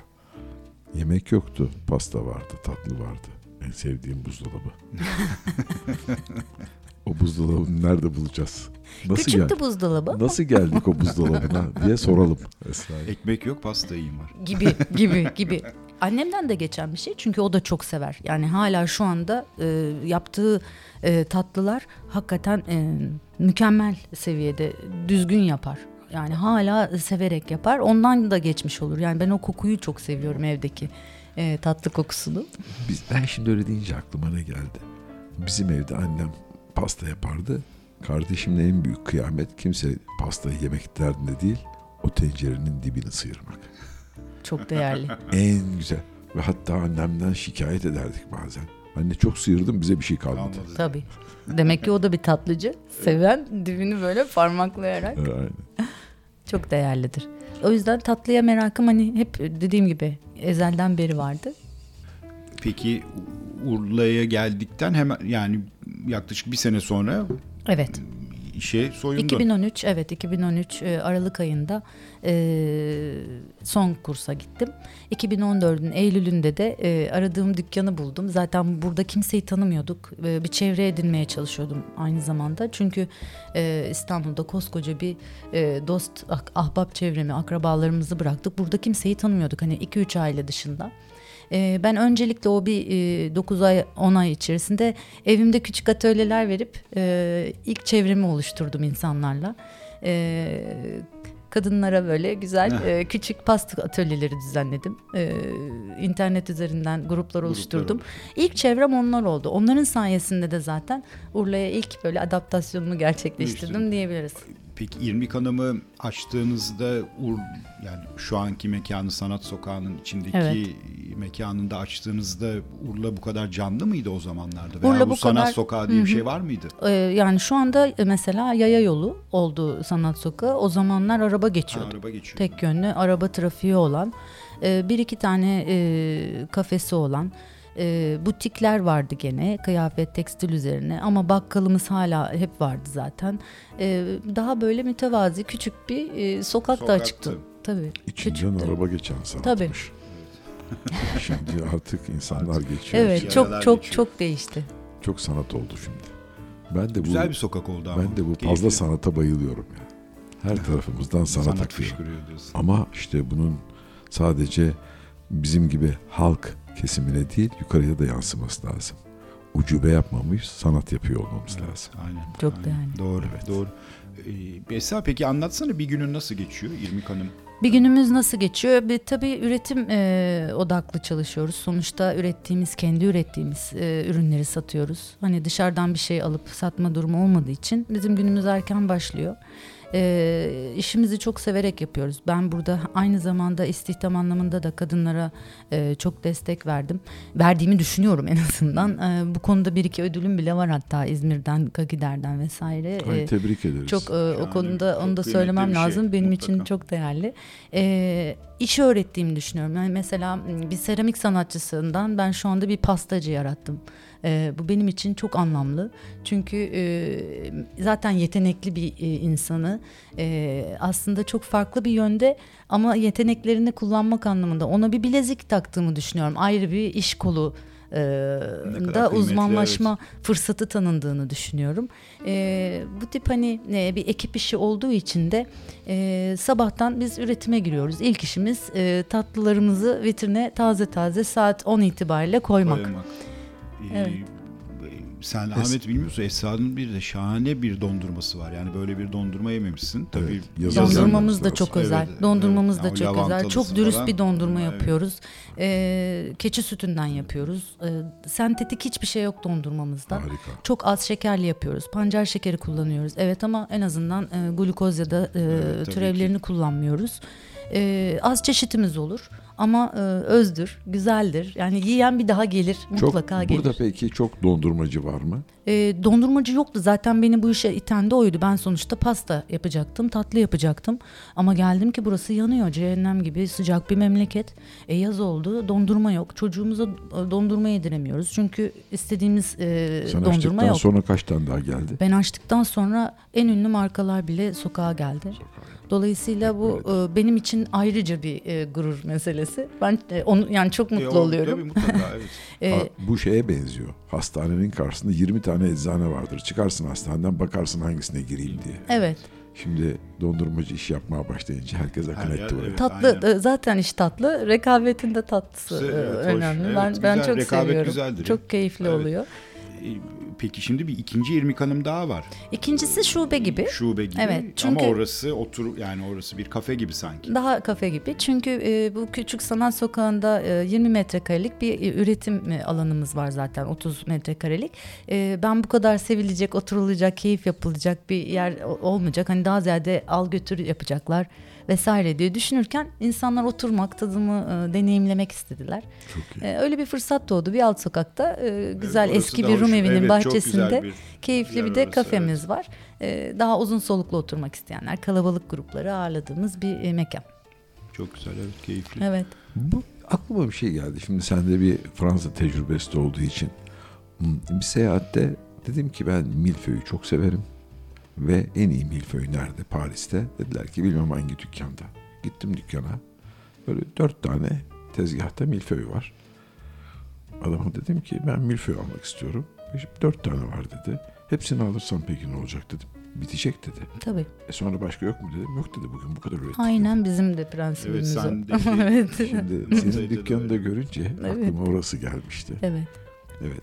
yemek yoktu. Pasta vardı, tatlı vardı. En sevdiğim buzdolabı. [LAUGHS] o buzdolabını nerede bulacağız? Nasıl Küçüktü gel- buzdolabı Nasıl geldik o buzdolabına [LAUGHS] diye soralım Esra'ya. Ekmek yok pasta yiyeyim var. gibi [LAUGHS] gibi gibi. Annemden de geçen bir şey çünkü o da çok sever. Yani hala şu anda e, yaptığı e, tatlılar hakikaten e, mükemmel seviyede düzgün yapar. Yani hala severek yapar. Ondan da geçmiş olur. Yani ben o kokuyu çok seviyorum evdeki e, tatlı kokusunu. Biz, ben şimdi öyle deyince aklıma ne geldi? Bizim evde annem pasta yapardı. Kardeşimle en büyük kıyamet kimse pastayı yemek derdinde değil. O tencerenin dibini sıyırmak. Çok değerli. [LAUGHS] En güzel. Ve hatta annemden şikayet ederdik bazen. Anne çok sıyırdım bize bir şey kalmadı. Kalmadı. Tabii. Demek ki o da bir tatlıcı. Seven dibini böyle parmaklayarak. Aynen. [LAUGHS] Çok değerlidir. O yüzden tatlıya merakım hani hep dediğim gibi ezelden beri vardı. Peki Urla'ya geldikten hemen yani yaklaşık bir sene sonra Evet. işe soyundun. 2013 evet 2013 e, Aralık ayında e, son kursa gittim. 2014'ün Eylül'ünde de e, aradığım dükkanı buldum. Zaten burada kimseyi tanımıyorduk. E, bir çevre edinmeye çalışıyordum aynı zamanda. Çünkü e, İstanbul'da koskoca bir e, dost ah- ahbap çevremi, akrabalarımızı bıraktık. Burada kimseyi tanımıyorduk. Hani 2-3 aile dışında. E, ben öncelikle o bir e, 9 ay 10 ay içerisinde evimde küçük atölyeler verip e, ilk çevremi oluşturdum insanlarla. E, kadınlara böyle güzel e, küçük pasta atölyeleri düzenledim. E, internet üzerinden gruplar oluşturdum. İlk çevrem onlar oldu. Onların sayesinde de zaten Urla'ya ilk böyle adaptasyonumu gerçekleştirdim diyebiliriz. Peki İrmik Hanım'ı açtığınızda Ur yani şu anki mekanı Sanat Sokağı'nın içindeki Evet. mekanında açtığınızda Urla bu kadar canlı mıydı o zamanlarda? Veya Urla bu, bu Sanat kadar- Sokağı diye Hı bir şey var mıydı? E, yani şu anda e, mesela yaya yolu oldu sanat sokağı. O zamanlar araba Ha, geçiyordu. araba geçiyor. Tek yönlü araba trafiği olan e, bir iki tane e, kafesi olan e, butikler vardı gene kıyafet tekstil üzerine ama bakkalımız hala hep vardı zaten E, daha böyle mütevazi küçük bir e, sokak da Sokaktı. açıktı tabii İçinden küçüktü. araba geçen sanatmış. [LAUGHS] şimdi artık insanlar geçiyor. evet Yayalar çok çok geçiyor. çok değişti Çok sanat oldu şimdi. Ben de bu Güzel bir sokak oldu ama. ben de bu Keyifli. fazla sanata bayılıyorum ya. Her tarafımızdan sanat, sanat akıyor. Ama işte bunun sadece bizim gibi halk kesimine değil yukarıya da yansıması lazım. Ucube yapmamış sanat yapıyor olmamız Evet, lazım. Aynen. Çok aynen. değerli. Doğru. Evet. Doğru. Ee, Esra peki anlatsana bir günün nasıl geçiyor İrmik Hanım? Bir günümüz nasıl geçiyor? Bir, tabii üretim e, odaklı çalışıyoruz. Sonuçta ürettiğimiz, kendi ürettiğimiz e, ürünleri satıyoruz. Hani dışarıdan bir şey alıp satma durumu olmadığı için bizim günümüz erken başlıyor. E, işimizi çok severek yapıyoruz. Ben burada aynı zamanda istihdam anlamında da kadınlara e, çok destek verdim. Verdiğimi düşünüyorum en azından. E, bu konuda bir iki ödülüm bile var hatta İzmir'den, Kagider'den vesaire. Ay, E, tebrik ederiz. çok e, o konuda çok onu da söylemem şey, lazım. Benim için mutlaka. çok değerli. E, işi öğrettiğimi düşünüyorum. Yani mesela bir seramik sanatçısından ben şu anda bir pastacı yarattım. E, bu benim için çok anlamlı. Çünkü e, zaten yetenekli bir e, insanı e, aslında çok farklı bir yönde ama yeteneklerini kullanmak anlamında ona bir bilezik taktığımı düşünüyorum. Ayrı bir iş kolu e, da uzmanlaşma fırsatı tanındığını düşünüyorum. E, bu tip hani e, bir ekip işi olduğu için de e, sabahtan biz üretime giriyoruz. İlk işimiz e, tatlılarımızı vitrine taze taze saat 10 itibariyle koymak. Koymak. Ee, Evet. Sen Ahmet bilmiyorsun Esra'nın bir de şahane bir dondurması var. Yani böyle bir dondurma yememişsin. Tabii Evet, yazar Dondurmamız da çok özel. Evet, Dondurmamız evet. da Yani çok özel. Çok dürüst falan. bir dondurma Evet. yapıyoruz. Ee, keçi sütünden yapıyoruz. Ee, sentetik hiçbir şey yok dondurmamızda. Harika. Çok az şekerli yapıyoruz. Pancar şekeri kullanıyoruz. Evet ama en azından e, glukoz ya da e, Evet, türevlerini kullanmıyoruz. E, az çeşitimiz olur ama e, özdür, güzeldir. Yani yiyen bir daha gelir, mutlaka çok, gelir. Burada peki çok dondurmacı var mı? E, dondurmacı yoktu zaten beni bu işe iten de oydu. Ben sonuçta pasta yapacaktım, tatlı yapacaktım. Ama geldim ki burası yanıyor, cehennem gibi sıcak bir memleket. E, yaz oldu, dondurma yok. Çocuğumuza e, dondurma yediremiyoruz. Çünkü istediğimiz e, Sen dondurma açtıktan yok. sonra kaç tane daha geldi? Ben açtıktan sonra en ünlü markalar bile sokağa geldi. Dolayısıyla bu e, benim için ayrıca bir e, gurur meselesi. Ben e, onu yani çok mutlu E, o- oluyorum. Tabii mutlaka evet. [LAUGHS] E, Ha, bu şeye benziyor. Hastanenin karşısında 20 tane eczane vardır. Çıkarsın hastaneden bakarsın hangisine gireyim diye. evet. Şimdi dondurmacı iş yapmaya başlayınca herkes akın Her etti yer, evet. Tatlı aynen. e, zaten iş tatlı. Rekabetin de tatlısı Evet, e, hoş. önemli. Evet, ben ben güzel. çok Rekabet seviyorum. güzeldir. Çok keyifli Evet. oluyor. E, Peki şimdi bir ikinci İrmik Hanım daha var. İkincisi şube gibi. Şube gibi. Evet, çünkü- Ama orası otur yani orası bir kafe gibi sanki. Daha kafe gibi. Çünkü e, bu küçük sanat sokağında e, 20 metrekarelik bir e, üretim e, alanımız var zaten 30 metrekarelik. E, ben bu kadar sevilecek, oturulacak, keyif yapılacak bir yer olmayacak. Hani daha ziyade al götür yapacaklar vesaire diye düşünürken insanlar oturmak, tadımı e, deneyimlemek istediler. Çok iyi. E, öyle bir fırsat doğdu. Bir alt sokakta e, güzel orası eski bir hoş. Rum evinin Evet, bahçesinde bir keyifli bir de orası, kafemiz var. E, daha uzun soluklu oturmak isteyenler, kalabalık grupları ağırladığımız bir e, mekan. Çok güzel evet keyifli. Evet. Bu aklıma bir şey geldi. Şimdi sende bir Fransa tecrübesi de olduğu için. Hmm, Bir seyahatte dedim ki ben milföyü çok severim. Ve en iyi milföy nerede? Paris'te. Dediler ki bilmem hangi dükkanda. Gittim dükkana. Böyle dört tane tezgahta milföy var. Adama dedim ki ben milföy almak istiyorum. Dört tane var dedi. Hepsini alırsam peki ne olacak dedim. Bitecek dedi. Tabii. E sonra başka yok mu dedim. Yok dedi bugün bu kadar ürettik. Aynen bizim de prensibimiz Evet, o. [LAUGHS] evet. Şimdi senin da dükkanı da görünce Evet. aklıma orası gelmişti. evet. Evet.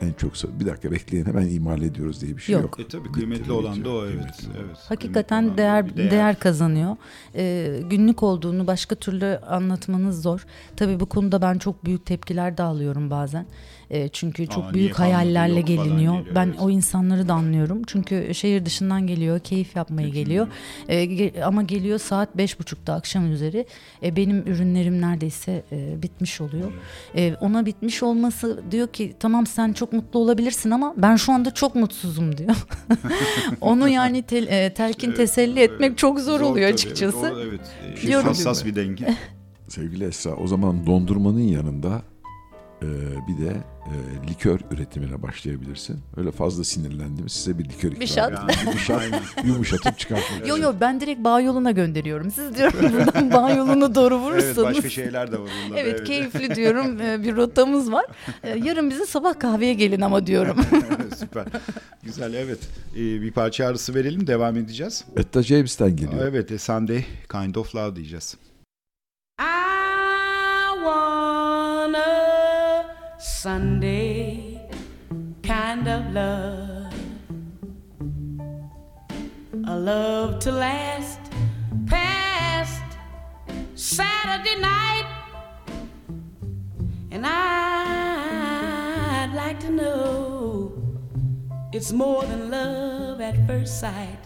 En çok so- bir dakika bekleyin hemen imal ediyoruz diye bir şey Yok. yok. E tabii kıymetli Bitti, olan da o bitiyor. evet. Kıymetli evet. Hakikaten değer, bir değer kazanıyor. Ee, günlük olduğunu başka türlü anlatmanız zor. Tabii bu konuda ben çok büyük tepkiler de alıyorum bazen. Ee, çünkü çok Aa, büyük hayallerle yok geliniyor. geliyor, ben evet. o insanları da anlıyorum. Çünkü şehir dışından geliyor, keyif yapmaya geliyor. Ee, ge- ama geliyor saat beş buçukta akşam üzeri. Ee, benim ürünlerim neredeyse e, bitmiş oluyor. Ee, ona bitmiş olması diyor ki tamam sen çok mutlu olabilirsin ama ben şu anda çok mutsuzum diyor. [LAUGHS] Onu yani tel- e, telkin Evet, teselli evet. etmek çok zor, oluyor tabii, açıkçası. Evet, o- evet. E, Diyorum. hassas bir denge. [LAUGHS] Sevgili Esra o zaman dondurmanın yanında e, bir de e, likör üretimine başlayabilirsin. Öyle fazla sinirlendim size bir likör ikram Bir şat. edeyim. Bir şat yumuşatıp çıkartmak Yo yo ben direkt bağ yoluna gönderiyorum. Siz diyorum [LAUGHS] buradan bağ yolunu doğru evet vurursanız. başka şeyler de var [LAUGHS] bunda. da, Evet, keyifli diyorum Ee, bir rotamız var. Ee, Yarın bize sabah kahveye gelin ama diyorum. [LAUGHS] Süper. Güzel evet. E, bir parça arası verelim devam edeceğiz. Etta James'ten geliyor. Evet Sunday Kind of Love diyeceğiz. Sunday kind of love, a love to last past Saturday night, and I'd like to know it's more than love at first sight.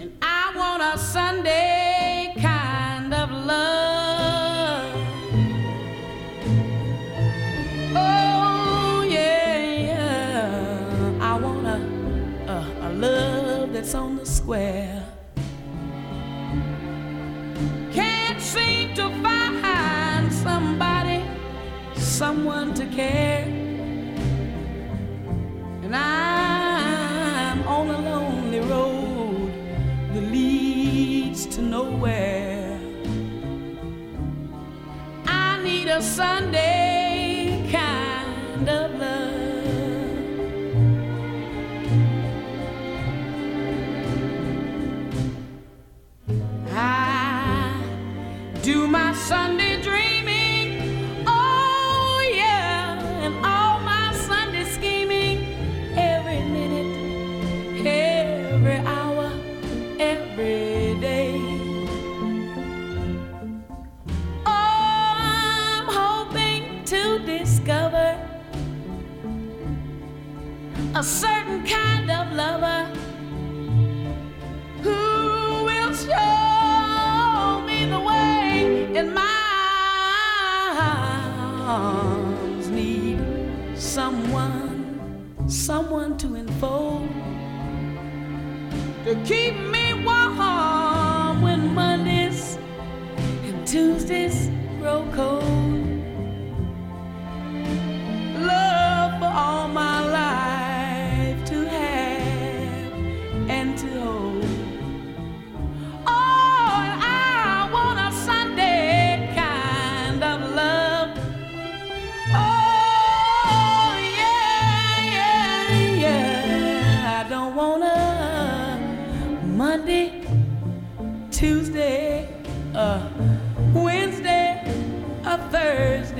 And I want a Sunday kind of love. That's on the square. Can't seem to find somebody, someone to care. And I'm on a lonely road that leads to nowhere. I need a Sunday Sunday dreaming. Oh, yeah, and all my Sunday scheming every minute, every hour, every day. Oh, I'm hoping to discover a certain kind of lover someone, to enfold, to keep me warm when Mondays and Tuesdays grow cold. Love for all my Tuesday, a Wednesday, a Thursday,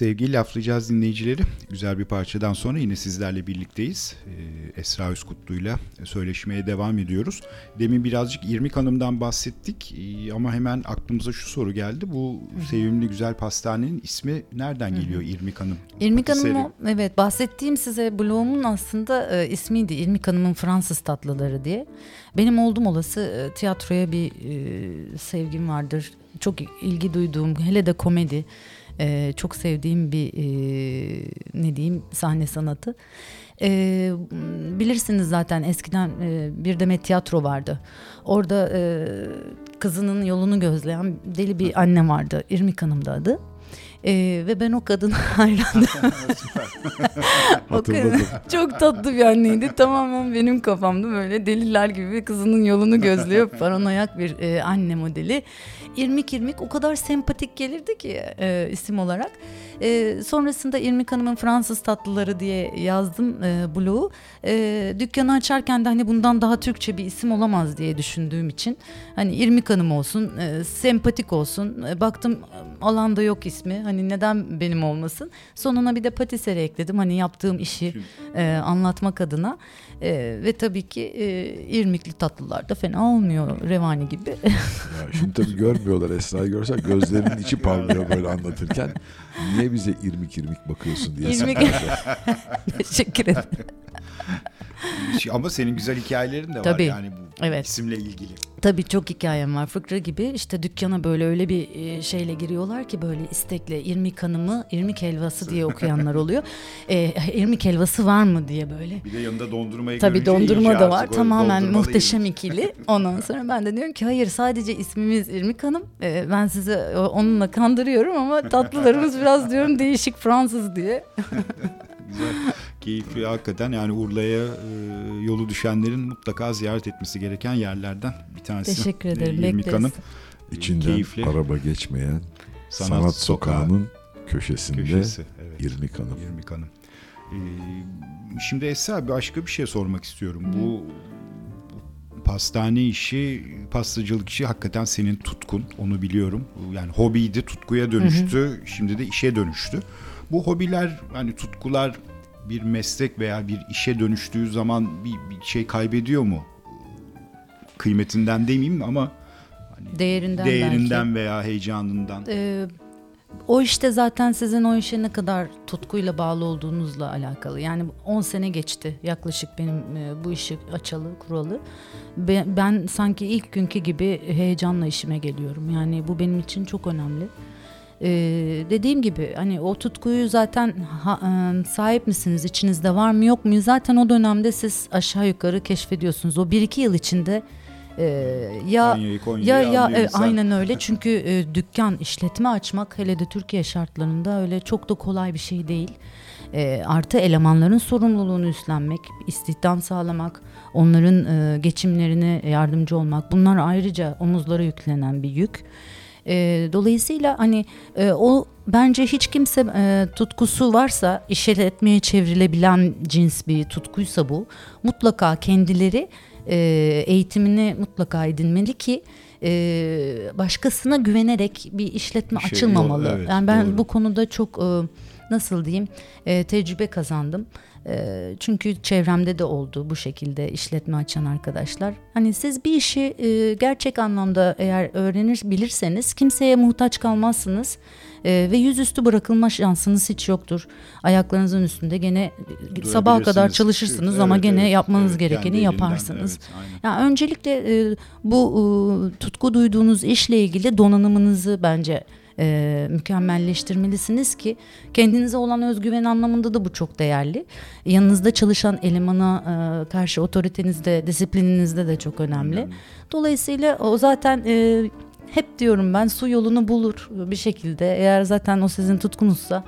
Sevgili laflayacağız dinleyicileri. Güzel bir parçadan sonra yine sizlerle birlikteyiz. Ee, Esra Özkutlu'yla söyleşmeye devam ediyoruz. Demin birazcık İrmik Hanım'dan bahsettik ee, ama hemen aklımıza şu soru geldi. Bu sevimli güzel pastanenin ismi nereden geliyor İrmik Hanım? İrmik. Hanım o- evet bahsettiğim size blogumun aslında e, ismiydi İrmik Hanım'ın Fransız tatlıları diye. Benim oldum olası e, tiyatroya bir e, sevgim vardır. Çok ilgi duyduğum hele de komedi e, çok sevdiğim bir e, ne diyeyim sahne sanatı. E, bilirsiniz zaten eskiden e, bir demet tiyatro vardı. Orada e, kızının yolunu gözleyen deli bir anne vardı. İrmik Hanım da adı. Ee, ve ben o kadına [LAUGHS] hayrandım. [LAUGHS] O kadın çok tatlı bir anneydi. Tamamen benim kafamda böyle deliler gibi kızının yolunu gözlüyor. Paranoyak bir e, anne modeli. İrmik İrmik o kadar sempatik gelirdi ki e, isim olarak. E, sonrasında İrmik Hanım'ın Fransız tatlıları diye yazdım e, blogu. E, dükkanı açarken de hani bundan daha Türkçe bir isim olamaz diye düşündüğüm için. Hani İrmik Hanım olsun, e, sempatik olsun. E, baktım alanda yok ismi. Hani neden benim olmasın? Sonuna bir de patisserie ekledim. Hani yaptığım işi e, anlatmak adına. E, ve tabii ki e, irmikli tatlılar da fena olmuyor revani gibi. Ya şimdi tabii görmüyorlar Esra'yı görsen gözlerinin içi parlıyor böyle anlatırken. Niye bize irmik irmik bakıyorsun diye. İrmik. [LAUGHS] Teşekkür ederim. Şey, Ama senin güzel hikayelerin de var Tabii. yani bu Evet. isimle ilgili. Tabii çok hikayem var. Fıkra gibi işte dükkana böyle öyle bir e, şeyle giriyorlar ki böyle istekle irmik hanımı irmik helvası diye okuyanlar oluyor. E, irmik helvası var mı diye böyle. Bir de yanında dondurmayı Tabii dondurma da var. Tamamen muhteşem ikili. [LAUGHS] Ondan sonra ben de diyorum ki hayır sadece ismimiz İrmik Hanım. Ee, ben sizi o- onunla kandırıyorum ama tatlılarımız biraz diyorum değişik Fransız diye. [LAUGHS] Güzel, keyifli hakikaten yani Urla'ya e, yolu düşenlerin mutlaka ziyaret etmesi gereken yerlerden bir tanesi. Teşekkür ederim. E, İrmik Bekleriz. Hanım İçinden keyifli araba geçmeyen sanat, sanat, sokağı sokağının köşesinde köşesi. Evet. İrmik Hanım. İrmik Hanım. Ee, şimdi Esra başka bir şey sormak istiyorum. Bu pastane işi, pastacılık işi hakikaten senin tutkun. Onu biliyorum. Yani hobiydi, tutkuya dönüştü. Şimdi de işe dönüştü. Bu hobiler, hani tutkular bir meslek veya bir işe dönüştüğü zaman bir, bir şey kaybediyor mu? Kıymetinden demeyeyim ama hani Değerinden, değerinden belki. veya heyecanından. Ee, o işte zaten sizin o işe ne kadar tutkuyla bağlı olduğunuzla alakalı. Yani 10 sene geçti yaklaşık benim e, bu işi açalı, kuralı. Be- ben sanki ilk günkü gibi heyecanla işime geliyorum. Yani bu benim için çok önemli. Ee, dediğim gibi hani o tutkuyu zaten ha- e, sahip misiniz, içinizde var mı yok mu? Zaten o dönemde siz aşağı yukarı keşfediyorsunuz. O 1-2 yıl içinde e, ya Konya'yı, ya Konya'yı ya anlıyor e, aynen öyle [LAUGHS] çünkü e, dükkan işletme açmak hele de Türkiye şartlarında öyle çok da kolay bir şey değil. E, artı elemanların sorumluluğunu üstlenmek, istihdam sağlamak, onların e, geçimlerine yardımcı olmak bunlar ayrıca omuzlara yüklenen bir yük. E, dolayısıyla hani e, o bence hiç kimse e, tutkusu varsa işletmeye çevrilebilen cins bir tutkuysa bu mutlaka kendileri e, eğitimini mutlaka edinmeli ki e, başkasına güvenerek bir işletme şey- açılmamalı. evet, yani ben doğru. bu konuda çok e, nasıl diyeyim e, tecrübe kazandım. E, çünkü çevremde de oldu bu şekilde işletme açan arkadaşlar. Hani siz bir işi e, gerçek anlamda eğer öğrenir bilirseniz kimseye muhtaç kalmazsınız. E, ve yüzüstü bırakılma şansınız hiç yoktur. Ayaklarınızın üstünde gene e, sabaha kadar çalışırsınız Evet, ama gene evet, yapmanız evet. gerekeni elinden, yaparsınız. evet, aynen. Yani öncelikle e, bu e, tutku duyduğunuz işle ilgili donanımınızı bence e, mükemmelleştirmelisiniz ki kendinize olan özgüven anlamında da bu çok değerli. Yanınızda çalışan elemana e, karşı otoritenizde, disiplininizde de çok önemli. Dolayısıyla o zaten e, hep diyorum ben su yolunu bulur bir şekilde. Eğer zaten o sizin tutkunuzsa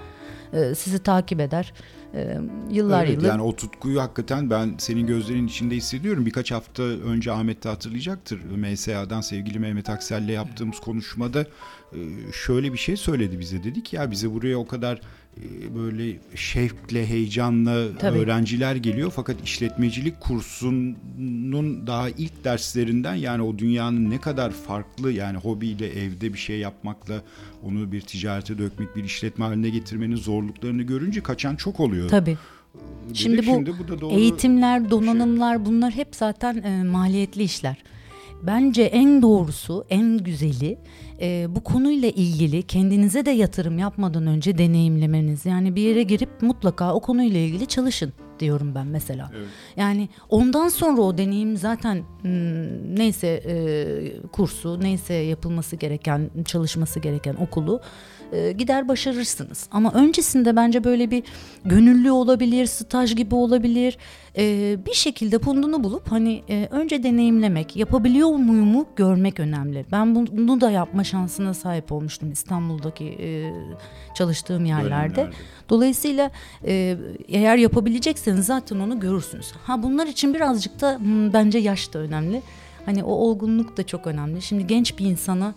e, sizi takip eder. E, yıllar Evet, yılı. yani o tutkuyu hakikaten ben senin gözlerinin içinde hissediyorum. Birkaç hafta önce Ahmet de hatırlayacaktır. MSA'dan sevgili Mehmet Aksel'le yaptığımız konuşmada e, şöyle bir şey söyledi bize. Dedik ya bize buraya o kadar e, böyle şevkle, heyecanla Tabii. öğrenciler geliyor. Fakat işletmecilik kursunun daha ilk derslerinden yani o dünyanın ne kadar farklı yani hobiyle evde bir şey yapmakla onu bir ticarete dökmek, bir işletme haline getirmenin zorluklarını görünce kaçan çok oluyor. Tabii. Dedik, Şimdi bu da doğru. Eğitimler, donanımlar bunlar hep zaten e, maliyetli işler. Bence en doğrusu, en güzeli e, bu konuyla ilgili kendinize de yatırım yapmadan önce deneyimlemeniz. Yani bir yere girip mutlaka o konuyla ilgili çalışın diyorum ben mesela. Evet. Yani ondan sonra o deneyim zaten hmm, neyse e, kursu, neyse yapılması gereken, çalışması gereken okulu e, gider başarırsınız. Ama öncesinde bence böyle bir gönüllü olabilir, staj gibi olabilir. E, bir şekilde pundunu bulup hani e, önce deneyimlemek, yapabiliyor muyumu görmek önemli. Ben bunu da yapma şansına sahip olmuştum İstanbul'daki e, çalıştığım yerlerde. Bölümlerde. Dolayısıyla e, eğer yapabilecekseniz zaten onu görürsünüz. Ha bunlar için birazcık da hmm, bence yaş da önemli. Hani o olgunluk da çok önemli. Şimdi genç bir insana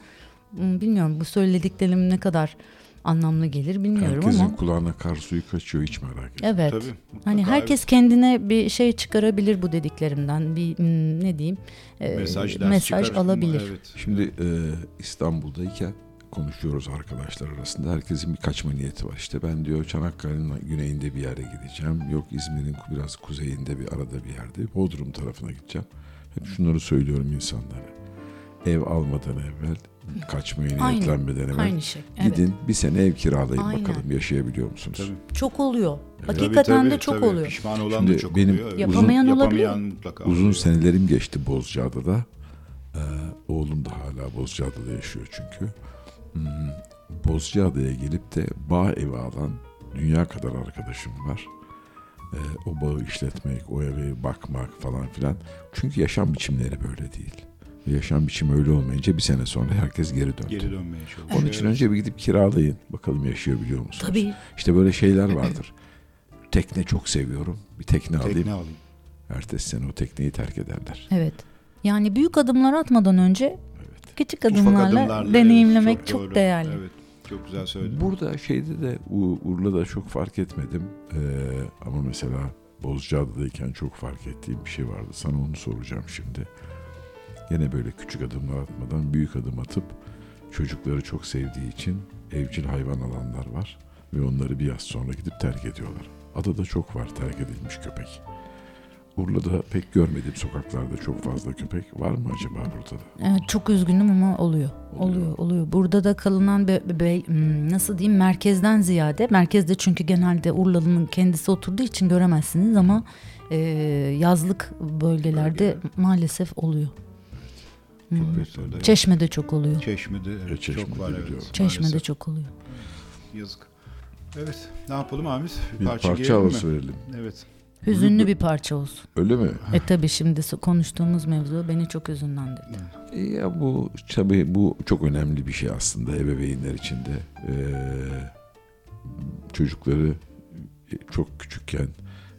bilmiyorum bu söylediklerim ne kadar anlamlı gelir bilmiyorum Herkesin ama kulağına kar suyu kaçıyor hiç merak etme. evet. Tabii, mutlaka, Hani herkes kendine bir şey çıkarabilir bu dediklerimden. Bir hmm, ne diyeyim? e, mesaj, ders mesaj çıkarır. alabilir. Evet. Şimdi e, İstanbul'dayken konuşuyoruz arkadaşlar arasında. Herkesin bir kaçma niyeti var. İşte ben diyor Çanakkale'nin güneyinde bir yere gideceğim. Yok İzmir'in biraz kuzeyinde bir arada bir yerde. Bodrum tarafına gideceğim. Hep şunları söylüyorum insanlara. Ev almadan evvel, kaçmaya niyetlenmeden evvel Aynı şey. Evet. gidin bir sene ev kiralayın Aynen. bakalım yaşayabiliyor musunuz? Tabii. Çok oluyor. Tabii, Hakikaten tabii, de çok tabii. oluyor. Pişman olan Şimdi da çok benim oluyor. evet. Yapamayan Uzun- olabiliyor. Yapamayan mutlaka Uzun oluyor. senelerim geçti Bozcaada'da. Ee, oğlum da hala Bozcaada'da yaşıyor çünkü. Hmm, Bozcaada'ya gelip de bağ evi alan dünya kadar arkadaşım var. Ee, o bağı işletmek, o eve bakmak falan filan. Çünkü yaşam biçimleri böyle değil. Yaşam biçimi öyle olmayınca bir sene sonra herkes geri döndü. Geri dönmeye çalışıyor. Onun için önce bir gidip kiralayın. Bakalım yaşayabiliyor musunuz? Tabii. İşte böyle şeyler vardır. [LAUGHS] Tekne çok seviyorum. Bir tekne alayım. Tekne alayım. Ertesi sene o tekneyi terk ederler. Evet. Yani büyük adımlar atmadan önce küçük Ufak adımlarla adımlarla, deneyimlemek evet, çok, doğru. değerli. Evet. Çok güzel söyledin. Burada şeyde de Urla'da çok fark etmedim. Ee, ama mesela Bozcaada'dayken çok fark ettiğim bir şey vardı. Sana onu soracağım şimdi. Yine böyle küçük adımlar atmadan büyük adım atıp çocukları çok sevdiği için evcil hayvan alanlar var. Ve onları bir yaz sonra gidip terk ediyorlar. Adada çok var terk edilmiş köpek. Urla'da pek görmedim sokaklarda çok fazla köpek. Var mı acaba burada da? Evet, çok üzgünüm ama oluyor. Oluyor, oluyor. Burada da kalınan be, be- hmm, nasıl diyeyim merkezden ziyade merkezde çünkü genelde Urlalı'nın kendisi oturduğu için göremezsiniz ama e, yazlık bölgelerde maalesef oluyor. Hmm. Profesörde. Çeşme'de çok oluyor. Çeşme'de Evet, Çeşme'de çok var evet. biliyorum. Çeşme'de maalesef. çok oluyor. Yazık. Evet. Ne yapalım Ahmet? Bir, Bir parça, parça, girelim mi? havası verelim. Evet. Hüzünlü bir parça olsun. Öyle mi? E tabi şimdi konuştuğumuz mevzu beni çok hüzünlendirdi. E Ya bu tabii bu çok önemli bir şey aslında ebeveynler için de. Ee, çocukları çok küçükken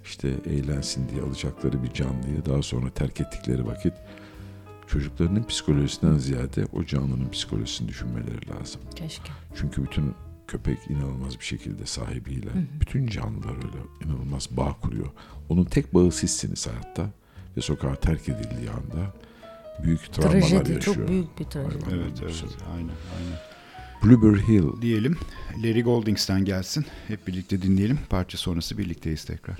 işte eğlensin diye alacakları bir canlıyı daha sonra terk ettikleri vakit çocuklarının psikolojisinden ziyade o canlının psikolojisini düşünmeleri lazım. Keşke. Çünkü bütün köpek inanılmaz bir şekilde sahibiyle, bütün canlılar öyle inanılmaz bağ kuruyor. Onun tek bağı sizsiniz hayatta ve sokağa terk edildiği anda büyük travmalar Trajedi. yaşıyor. Çok büyük bir trajedi. Hayvan. Evet evet aynen aynen. Blueberry Hill Diyelim Larry Goldings'ten gelsin. Hep birlikte dinleyelim. Parça sonrası birlikteyiz tekrar.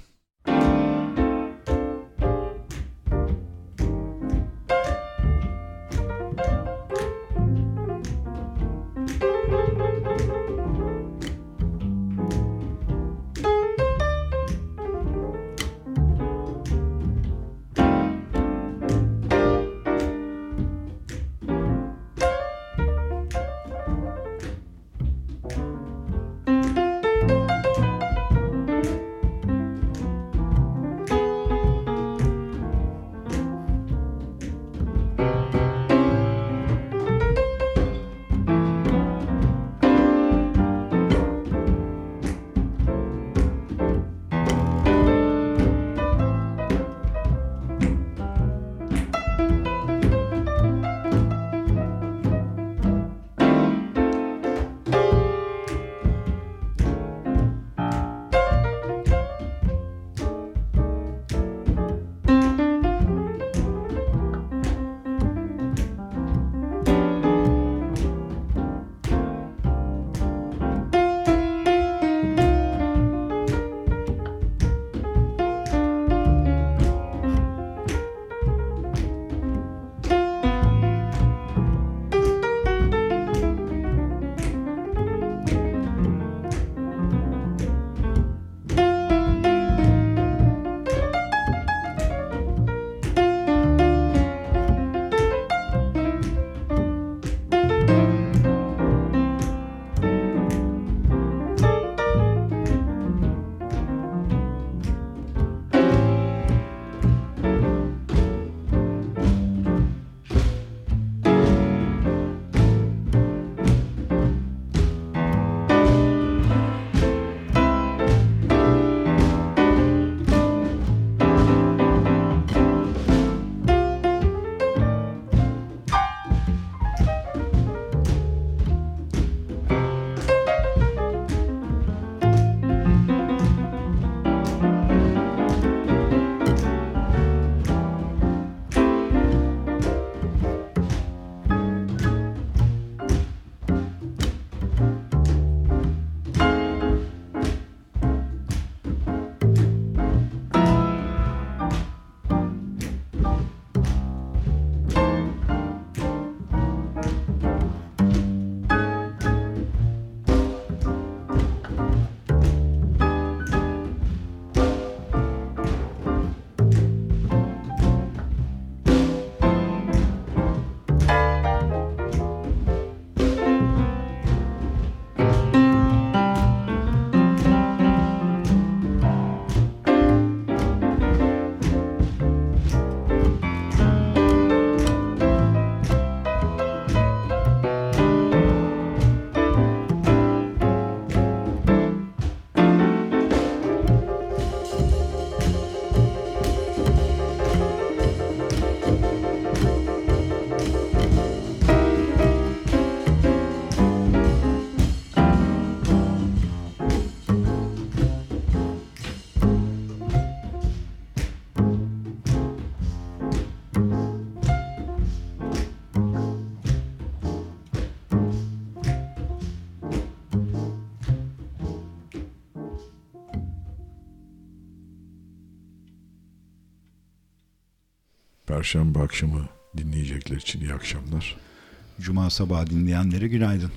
Perşembe akşamı dinleyecekler için iyi akşamlar. Cuma sabahı dinleyenlere günaydın.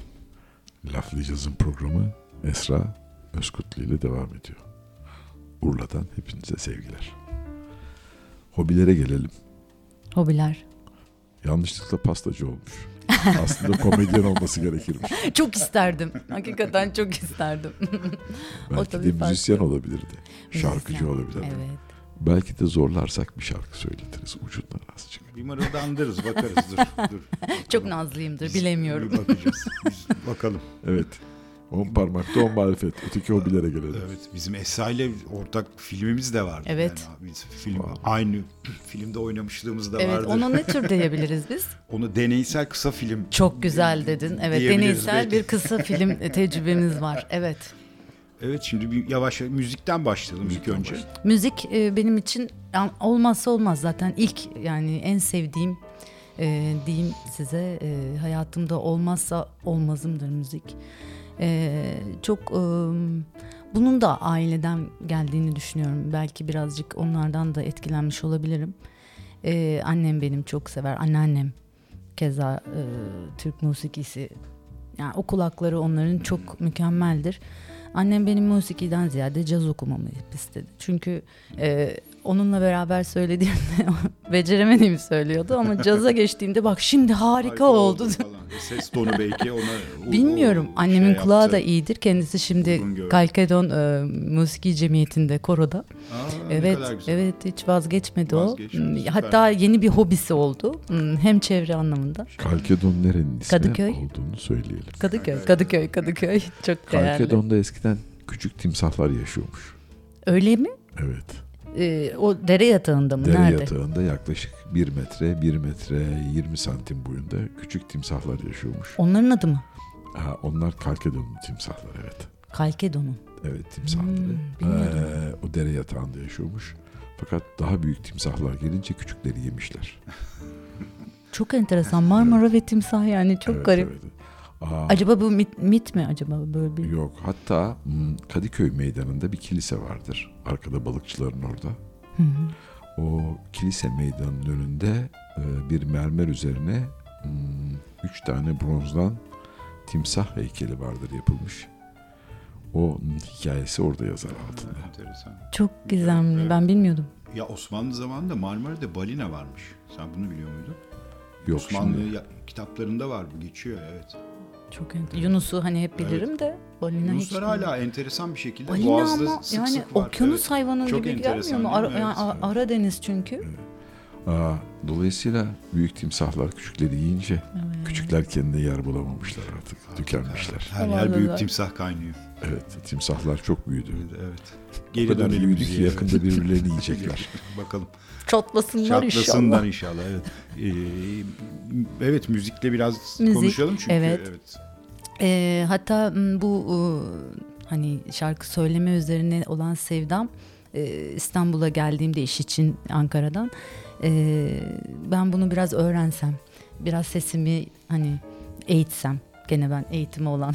Laflayacağız'ın programı Esra Özkutlu ile devam ediyor. Urla'dan hepinize sevgiler. Hobilere gelelim. Hobiler. Yanlışlıkla pastacı olmuş. Aslında komedyen olması gerekirmiş. [LAUGHS] çok isterdim. Hakikaten çok isterdim. Belki [LAUGHS] tabii de müzisyen olabilirdi. Şarkıcı Müzisyen. olabilirdi. Evet. Belki de zorlarsak bir şarkı söyletiriz ucundan azıcık. Bir mırıldandırız bakarız dur. dur. [LAUGHS] Çok nazlıyımdır bilemiyorum. Bir bakacağız. Biz [LAUGHS] bakalım. Evet. On parmakta on marifet. Öteki hobilere gelelim. Evet bizim Esra ile ortak filmimiz de vardı. Evet. Yani biz film aynı filmde oynamışlığımız da Evet vardı. ona ne tür [LAUGHS] diyebiliriz biz? Onu deneysel kısa film. Çok güzel dedin. Evet deneysel belki. bir kısa film tecrübemiz var. Evet. Evet şimdi bir yavaş müzikten başlayalım ilk önce. Müzik e, benim için yani olmazsa olmaz zaten ilk yani en sevdiğim e, diyeyim size e, hayatımda olmazsa olmazımdır müzik. E, çok e, bunun da aileden geldiğini düşünüyorum. Belki birazcık onlardan da etkilenmiş olabilirim. E, annem benim çok sever. Anneannem keza e, Türk musikisi yani o kulakları onların çok mükemmeldir. Annem benim musikiden ziyade caz okumamı istedi. Çünkü e, onunla beraber söylediğimde [LAUGHS] beceremediğimi söylüyordu ama caza geçtiğimde bak şimdi harika, oldu. falan. Ses tonu belki ona o- Bilmiyorum. o Annemin şey kulağı yaptı. da iyidir. Kendisi şimdi. Kalkedon e, Musiki Cemiyeti'nde koroda. Aa, Evet, evet hiç vazgeçmedi Vazgeçmedi, o. Hmm, süper. Hatta yeni bir hobisi oldu. Hmm, Hem çevre anlamında. Kalkedon nerenin ismi Kadıköy. olduğunu söyleyelim. Kadıköy, Kadıköy, Kadıköy. Çok değerli. Kalkedon'da eskiden küçük timsahlar yaşıyormuş. Öyle mi? Evet. Ee, o dere yatağında mı? Dere Nerede? yatağında yaklaşık 1 metre, 1 metre 20 santim boyunda küçük timsahlar yaşıyormuş. Onların adı mı? Ha, onlar Kalkedon'un timsahlar evet. Kalkedon'un. Evet timsahları. Hmm. Ee, o dere yatağında yaşıyormuş. Fakat daha büyük timsahlar gelince küçükleri yemişler. [LAUGHS] Çok enteresan. Marmara ve timsah yani çok Evet, garip. evet. Aa, Acaba bu mit, mit mi acaba böyle bir? Yok hatta hmm, Kadıköy meydanında bir kilise vardır. Arkada balıkçıların orada. Hı hı. O kilise meydanının önünde e, bir mermer üzerine hmm, üç tane bronzdan timsah heykeli vardır yapılmış. O hikayesi orada yazar altında. Enteresan. Çok gizemli. Evet. Ben bilmiyordum. Ya Osmanlı zamanında Marmara'da balina varmış. Sen bunu biliyor muydun? Yok Osmanlı şimdi kitaplarında var bu geçiyor evet. Çok ent- Yunus'u hani hep bilirim de balina hiç. Yunuslar hala enteresan bir şekilde Balina boğazda ama sık yani sık var. okyanus Evet. hayvanı Çok gibi enteresan gelmiyor mu? mi? Ara, yani Evet. Aradeniz çünkü. Aa, dolayısıyla büyük timsahlar küçükleri yiyince Evet. küçükler kendine yer bulamamışlar artık. Tükenmişler. Her yer Vallahi büyük timsah kaynıyor. Evet timsahlar çok büyüdü. Evet. O Geri kadar dönelim büyüdü ki yakında birbirlerini [LAUGHS] yiyecekler. [LAUGHS] Bakalım. Çatlasınlar Çatlasınlar inşallah. inşallah. evet. Ee, evet müzikle biraz Müzik, konuşalım çünkü evet. evet. Ee, hatta m, bu e, hani şarkı söyleme üzerine olan sevdam e, İstanbul'a geldiğimde iş için Ankara'dan e, ben bunu biraz öğrensem biraz sesimi hani eğitsem gene ben eğitimi olan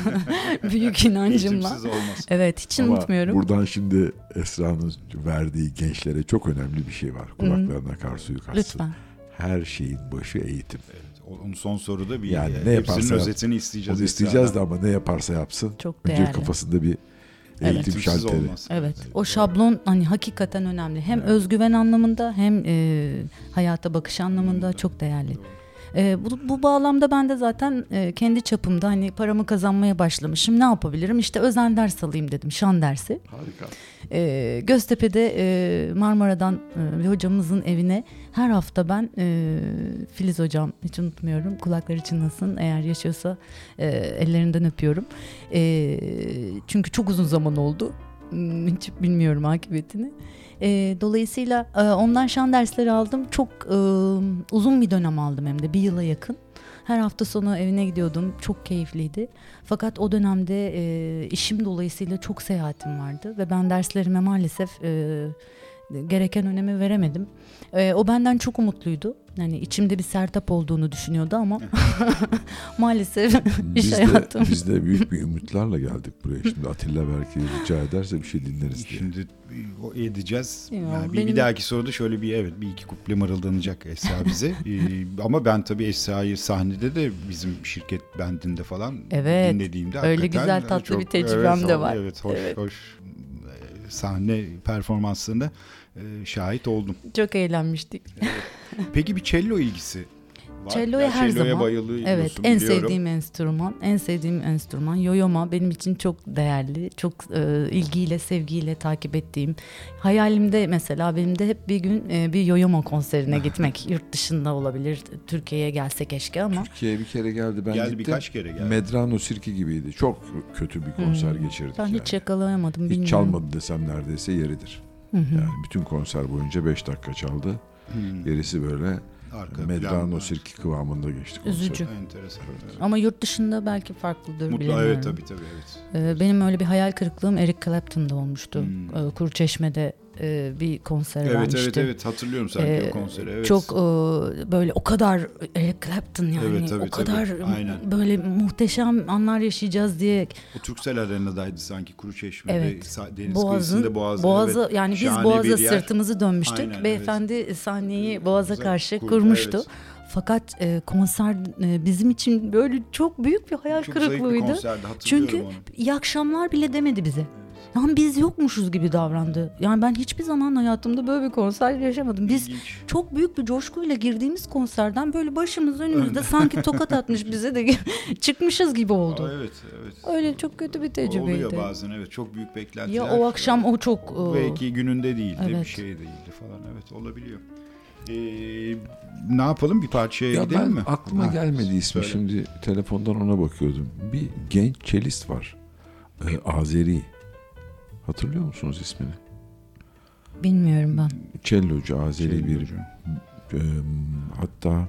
[LAUGHS] büyük [LAUGHS] inancımla evet hiç Ama unutmuyorum buradan şimdi Esra'nın verdiği gençlere çok önemli bir şey var. Kulaklarına kar suyu kaçsın. lütfen Her şeyin başı eğitim. Evet, onun son soruda bir Yani yani ne hepsinin yaparsa yap- özetini isteyeceğiz. Onu isteyeceğiz de ama ne yaparsa yapsın. çok Önce değerli kafasında bir Evet. eğitim Eğitimsiz olmaz. Evet. O şablon hani hakikaten önemli. Hem özgüven anlamında hem e, hayata bakış anlamında çok değerli. E, bu, bu bağlamda ben de zaten e, kendi çapımda hani paramı kazanmaya başlamışım. Ne yapabilirim? İşte özel ders alayım dedim. Şan dersi. Harika. E, Göztepe'de e, Marmara'dan e, hocamızın evine her hafta ben e, Filiz hocam hiç unutmuyorum kulakları çınlasın eğer yaşıyorsa e, ellerinden öpüyorum. E, çünkü çok uzun zaman oldu. Hmm, Hiç bilmiyorum akıbetini. E, dolayısıyla e, ondan şan dersleri aldım. Çok e, uzun bir dönem aldım hem de bir yıla yakın. Her hafta sonu evine gidiyordum. Çok keyifliydi. Fakat o dönemde e, işim dolayısıyla çok seyahatim vardı ve ben derslerime maalesef e, gereken önemi veremedim. E, o benden çok umutluydu. Yani içimde bir sertap olduğunu düşünüyordu ama [LAUGHS] maalesef iş Biz de, hayatım. biz de büyük bir ümitlerle geldik buraya. Şimdi Atilla belki rica ederse bir şey dinleriz diye. Şimdi o edeceğiz. Ya, Yani bir, benim- bir dahaki soruda şöyle bir evet bir iki kuple mırıldanacak Esra bize. [LAUGHS] Ee, ama ben tabii Esra'yı sahnede de bizim şirket bendinde falan Evet, dinlediğimde öyle güzel tatlı bir tecrübem evet, de var. Evet hoş Evet. hoş e, sahne performanslarına e, şahit oldum. Çok eğlenmiştik. Peki bir cello ilgisi Var. Cello'ya Ya her zaman. bayılıyorsun Evet, en biliyorum. sevdiğim enstrüman, en sevdiğim enstrüman yoyoma benim için çok değerli, çok e, ilgiyle, sevgiyle takip ettiğim. Hayalimde mesela benim de hep bir gün e, bir yoyoma konserine [LAUGHS] gitmek, yurt dışında olabilir, Türkiye'ye gelse keşke ama Türkiye'ye bir kere geldi ben Geldi, gittim. birkaç kere geldi. Medrano Sirki gibiydi. Çok kötü bir konser Hmm. geçirdik ben yani. hiç yakalayamadım Hiç bilmiyorum. çalmadı desem neredeyse yeridir. Hı hı. Yani bütün konser boyunca 5 dakika çaldı. Hmm. Gerisi böyle Arka Medrano. Sirki kıvamında geçti konser. Üzücü. Enteresan. Ama yurt dışında belki farklıdır Mutlu bilemiyorum. evet tabii tabii evet. Ee, benim öyle bir hayal kırıklığım Eric Clapton'da olmuştu. Hmm. Ee, Kuruçeşme'de e, bir konser Evet vermişti. evet evet hatırlıyorum sanki Ee, o konseri. Evet. Çok e, böyle o kadar Eric Clapton yani Evet, tabii, o tabii. kadar Aynen. böyle muhteşem anlar yaşayacağız diye O Türksel Arena'daydı sanki Kuruçeşme'de Evet. deniz Boğaz'ın kıyısında Boğaz. Boğazı evet. yani biz Boğaz'a sırtımızı dönmüştük. Aynen, evet. Beyefendi sahneyi Boğaz'a Güzel karşı kurdu, kurmuştu. evet. Fakat e, konser e, bizim için böyle çok büyük bir hayal Çok zayıf bir kırıklığıydı. konserdi Çünkü onu. iyi akşamlar bile demedi bize. Yani biz yokmuşuz gibi davrandı. Yani ben hiçbir zaman hayatımda böyle bir konser yaşamadım. Biz İlginç. çok büyük bir coşkuyla girdiğimiz konserden böyle başımız önümüzde sanki tokat atmış bize de [LAUGHS] çıkmışız gibi Aa, oldu. evet evet. Öyle çok kötü bir tecrübeydi. Oluyor bazen evet çok büyük beklentiler. Ya o akşam o çok e, Belki gününde değildi bir Evet. şey değildi falan evet olabiliyor. Ee, ne yapalım bir parçaya Ya gidelim ben mi? aklıma Ha, gelmedi ismi. söyle. Şimdi telefondan ona bakıyordum. Bir genç çelist var. Ee, Azeri. Hatırlıyor musunuz ismini? bilmiyorum ben. Cellocu, Azeri bir. e, hatta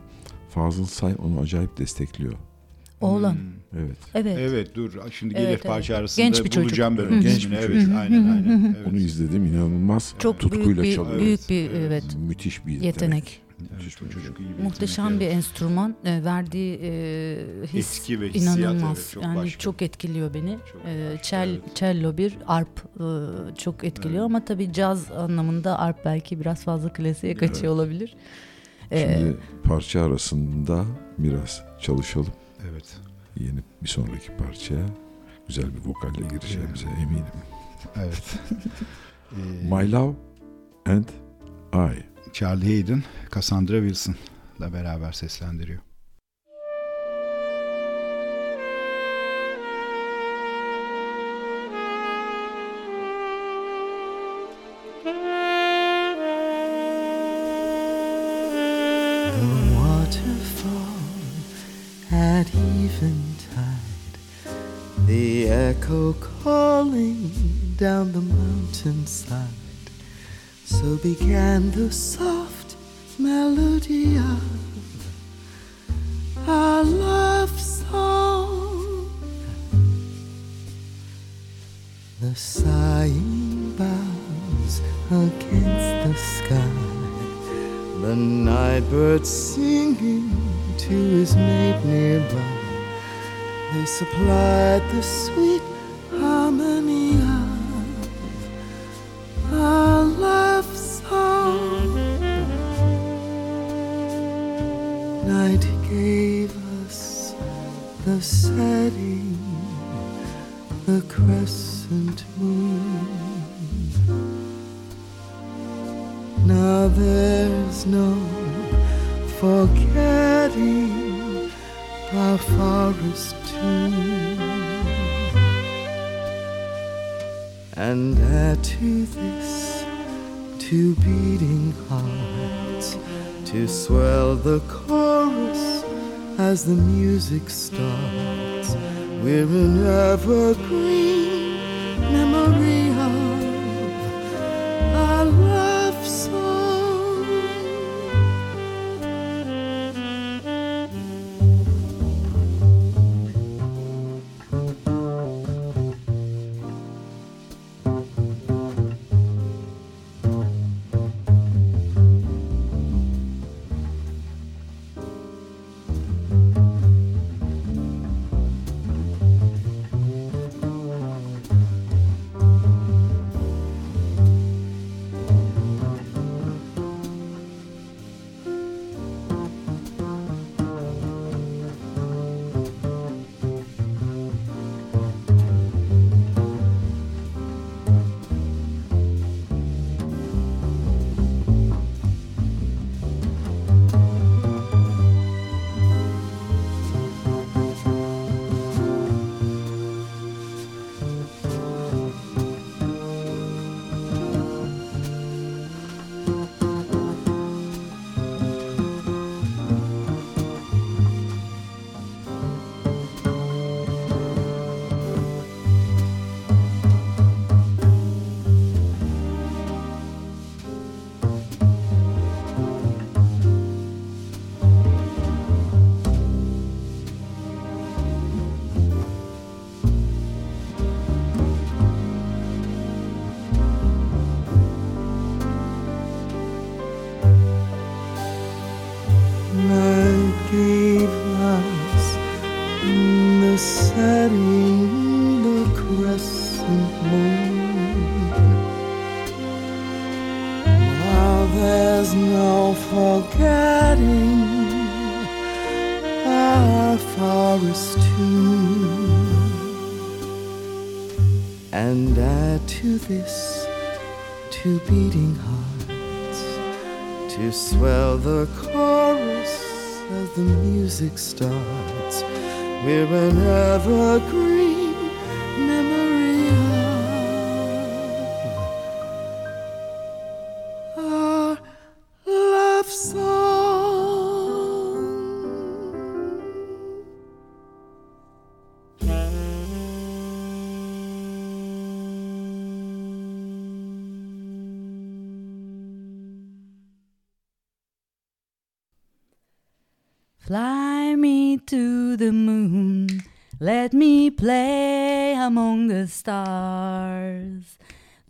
Fazıl Say onu acayip destekliyor. Oğlan. Hmm. Evet. Evet. Evet dur şimdi Evet, gelir evet. parça arasında Genç bir çocuk. bulacağım ben Hı onun hı. Genç bir Evet çocuk. aynen aynen. Evet. Onu izledim inanılmaz Çok tutkuyla büyük bir çalıyor. büyük bir Evet. evet, Müthiş bir yetenek. yetenek. Evet, bu çocuk iyi bir Muhteşem yetenek, bir evet. enstrüman. E, verdiği e, his Etki ve hissiyat, inanılmaz. evet, çok yani başka. çok etkiliyor beni. Çok E, çel, evet. cello bir, arp e, çok etkiliyor Evet. ama tabii caz anlamında arp belki biraz fazla klasiğe kaçıyor Evet. olabilir. E, Şimdi parça arasında biraz çalışalım. Evet. Yeni bir sonraki parçaya güzel bir vokalle gireceğimize eminim. Evet. [LAUGHS] Ee, My Love and I. Charlie Hayden, Cassandra Wilson'la beraber seslendiriyor. At began the soft melody of our love song. The sighing bows against the sky. The night bird singing to his mate nearby. They supplied the sweet the music starts.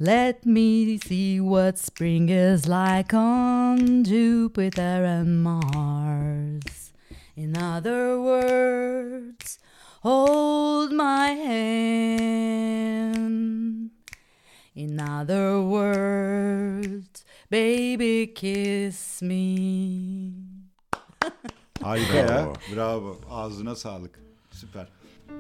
Let me see what spring is like on Jupiter and Mars. In other words, hold my hand. In other words, baby, kiss me. Harika ya. Bravo. Ağzına sağlık. Süper.